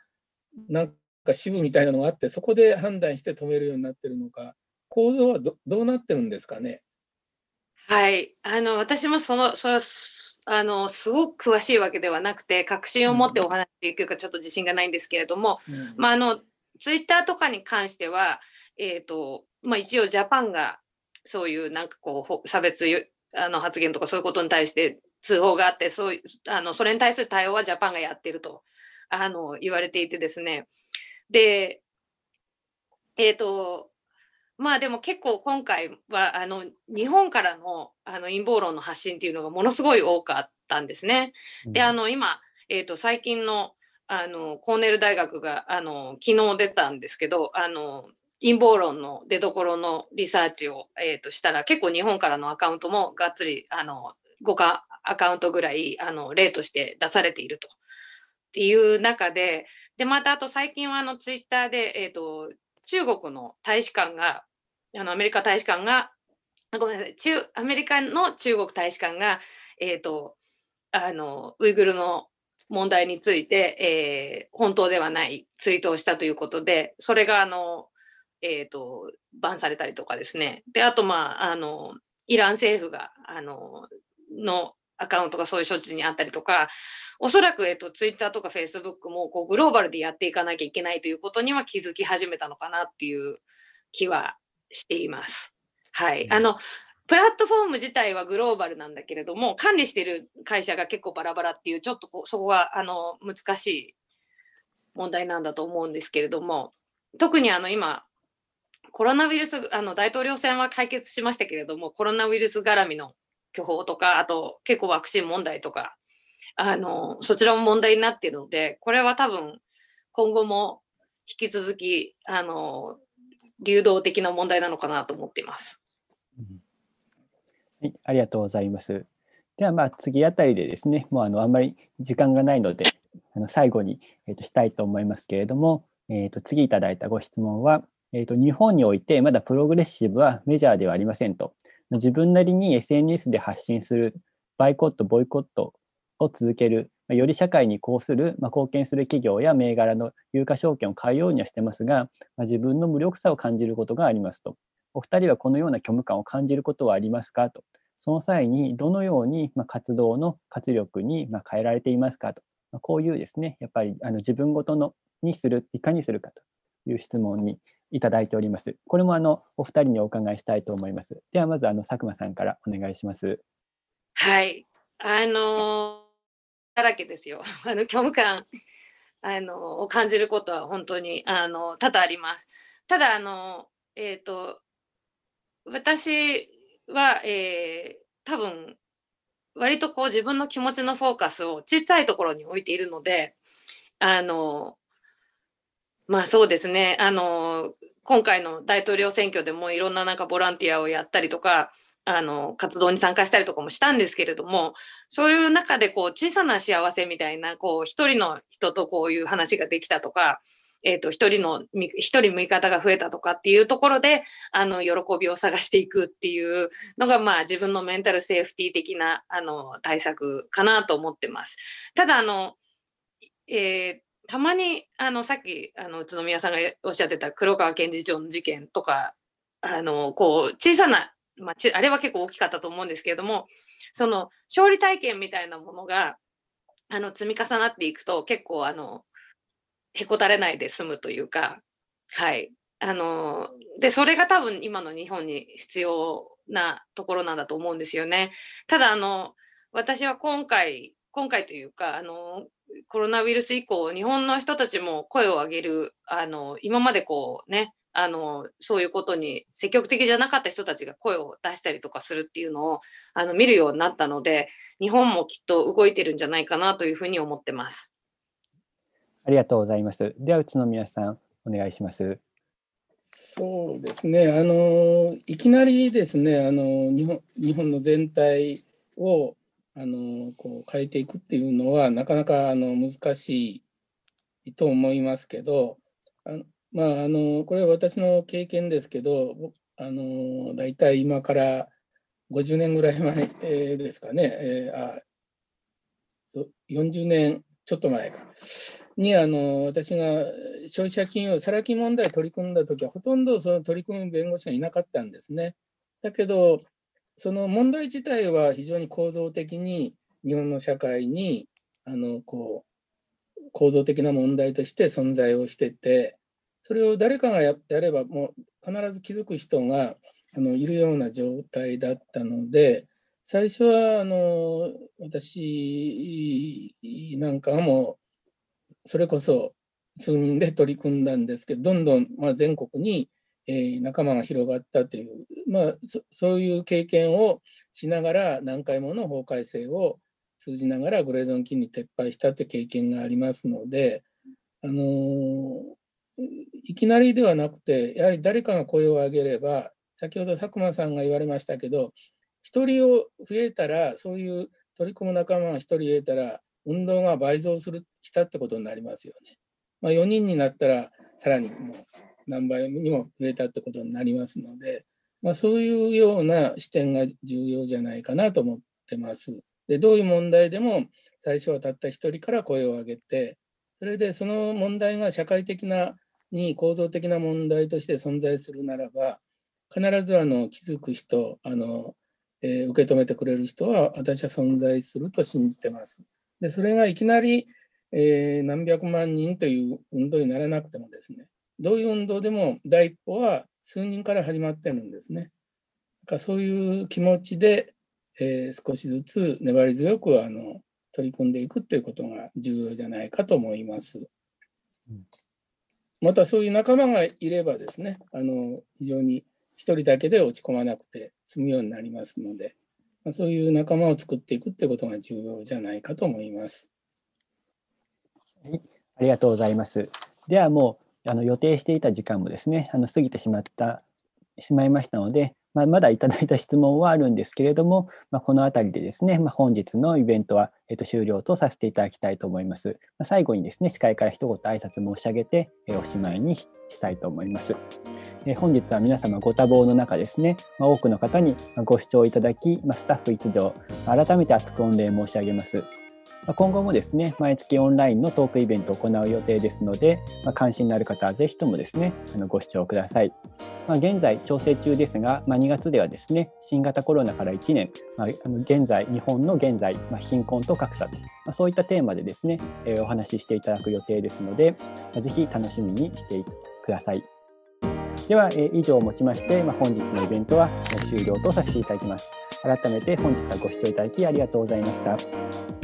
なんか支部みたいなのがあって、そこで判断して止めるようになってるのか、構造はどどうなってるんですかね？はい、あの私もそのそれあのすごく詳しいわけではなくて確信を持ってお話しできるかちょっと自信がないんですけれども、うん、まあ、あのツイッターとかに関しては、えーとまあ、一応ジャパンがそういうなんかこう差別あの発言とかそういうことに対して通報があってそうあのそれに対する対応はジャパンがやってるとあの言われていてですねでえっ、ー、とまあでも結構今回はあの日本からのあの陰謀論の発信っていうのがものすごい多かったんですね。であの今、えーと、最近のあのコーネル大学があの昨日出たんですけどあの陰謀論の出どころのリサーチを、えー、としたら結構日本からのアカウントもがっつりあの5かアカウントぐらいあの例として出されていると。っていう中ででまたあと最近はあのツイッターで、えーと、中国の大使館があのアメリカ大使館がごめんなさい中アメリカの中国大使館が、えーと、あのウイグルの問題について、えー、本当ではないツイートをしたということでそれがあのえっ、ー、と、バンされたりとかですね。で、あと、まあ、あの、イラン政府が、あの、のアカウントがそういう処置にあったりとか、おそらく、えっと、ツイッターとかフェイスブックもこうグローバルでやっていかなきゃいけないということには気づき始めたのかなっていう気はしています。はい。あの、プラットフォーム自体はグローバルなんだけれども、管理している会社が結構バラバラっていう、ちょっとこうそこがあの難しい問題なんだと思うんですけれども、特にあの今、コロナウイルスあの大統領選は解決しましたけれどもコロナウイルス絡みの巨峰とかあと結構ワクチン問題とかあのそちらも問題になっているのでこれは多分今後も引き続きあの流動的な問題なのかなと思っています。うんはい、ありがとうございます。ではまあ次あたりでですね、もうあのあんまり時間がないので、あの最後に、えー、としたいと思いますけれども、えー、と次いただいたご質問は、えーと、日本においてまだプログレッシブはメジャーではありませんと。自分なりに SNS で発信するバイコット、ボイコットを続ける、より社会にこうする、まあ、貢献する企業や銘柄の有価証券を買うようにはしてますが、まあ、自分の無力さを感じることがありますと。お二人はこのような虚無感を感じることはありますかと。その際にどのように、活動の活力に、変えられていますかと。ま、こういうですね、やっぱりあの自分ごとのにする、いかにするかという質問にいただいております。これもあのお二人にお伺いしたいと思います。ではまずあの佐久間さんからお願いします。はい、あのだらけですよ。あの虚無感あのを感じることは本当にあの多々あります。ただあのえっ、ー、と私は、えー、多分割とこう自分の気持ちのフォーカスを小さいところに置いているのであのまあそうですね。あの、今回の大統領選挙でもいろんななんかボランティアをやったりとか、あの、活動に参加したりとかもしたんですけれども、そういう中でこう小さな幸せみたいな、こう一人の人とこういう話ができたとか、えっ、ー、と、一人の、一人味方が増えたとかっていうところで、あの、喜びを探していくっていうのが、まあ自分のメンタルセーフティー的な、あの、対策かなと思ってます。ただ、あの、えー、たまにあのさっきあの宇都宮さんがおっしゃってた黒川検事長の事件とかあのこう小さな、まあ、あれは結構大きかったと思うんですけれどもその勝利体験みたいなものがあの積み重なっていくと結構あのへこたれないで済むというかはいあのでそれが多分今の日本に必要なところなんだと思うんですよね。ただあの私は今回今回というかあのコロナウイルス以降日本の人たちも声を上げるあの今までこうねあのそういうことに積極的じゃなかった人たちが声を出したりとかするっていうのをあの見るようになったので日本もきっと動いてるんじゃないかなというふうに思ってます。ありがとうございます。では宇都宮さんお願いします。そうですね。あのいきなりですね、あの日本日本の全体をあのこう変えていくっていうのはなかなかあの難しいと思いますけどあのまああのこれは私の経験ですけどあの大体今から50年ぐらい前、えー、ですかね、えー、あ40年ちょっと前かにあの私が消費者金融、サラ金問題取り組んだ時はほとんどその取り組む弁護士がいなかったんですね。だけどその問題自体は非常に構造的に日本の社会にあのこう構造的な問題として存在をしててそれを誰かがやればもう必ず気づく人があのいるような状態だったので最初はあの私なんかもそれこそ数人で取り組んだんですけどどんどんま全国にえ、仲間が広がったという、まあそ、ういう経験をしながら何回もの法改正を通じながらグレードの金に撤廃したという経験がありますので、あの、いきなりではなくてやはり誰かが声を上げれば先ほど佐久間さんが言われましたけど1人を増えたらそういう取り組む仲間が1人増えたら運動が倍増するしたってことになりますよね。まあ、4人になったらさらにもう何倍にも増えたってことになりますので、まあ、そういうような視点が重要じゃないかなと思ってます。でどういう問題でも最初はたった一人から声を上げてそれでその問題が社会的なに構造的な問題として存在するならば必ずあの気づく人あの、えー、受け止めてくれる人は私は存在すると信じてます。でそれがいきなり、えー、何百万人という運動にならなくてもですねどういう運動でも第一歩は数人から始まってるんですね。かそういう気持ちで、えー、少しずつ粘り強くあの取り組んでいくということが重要じゃないかと思います。またそういう仲間がいればですね、あの非常に一人だけで落ち込まなくて済むようになりますので、まあ、そういう仲間を作っていくということが重要じゃないかと思います。はい、ありがとうございます。ではもうあの予定していた時間もですね、あの過ぎてしまったしまいましたので、まあ、まだいただいた質問はあるんですけれども、まあ、この辺りでですね、まあ、本日のイベントは、えっと、終了とさせていただきたいと思います。まあ、最後にですね、司会から一言挨拶申し上げて、えおしまいにしたいと思います。え本日は皆様ご多忙の中ですね、まあ、多くの方にご視聴いただき、まあ、スタッフ一同、改めて厚く御礼申し上げます。今後もですね、毎月オンラインのトークイベントを行う予定ですので、まあ、関心のある方はぜひともですね、あのご視聴ください。まあ、現在調整中ですが、まあ、2月ではですね、新型コロナから1年、まあ、の現在、日本の現在、ま、貧困と格差、ま、そういったテーマでですね、えー、お話ししていただく予定ですので、まあ、ぜひ楽しみにしてください。では、えー、以上をもちまして、ま、本日のイベントは終了とさせていただきます。改めて本日はご視聴いただきありがとうございました。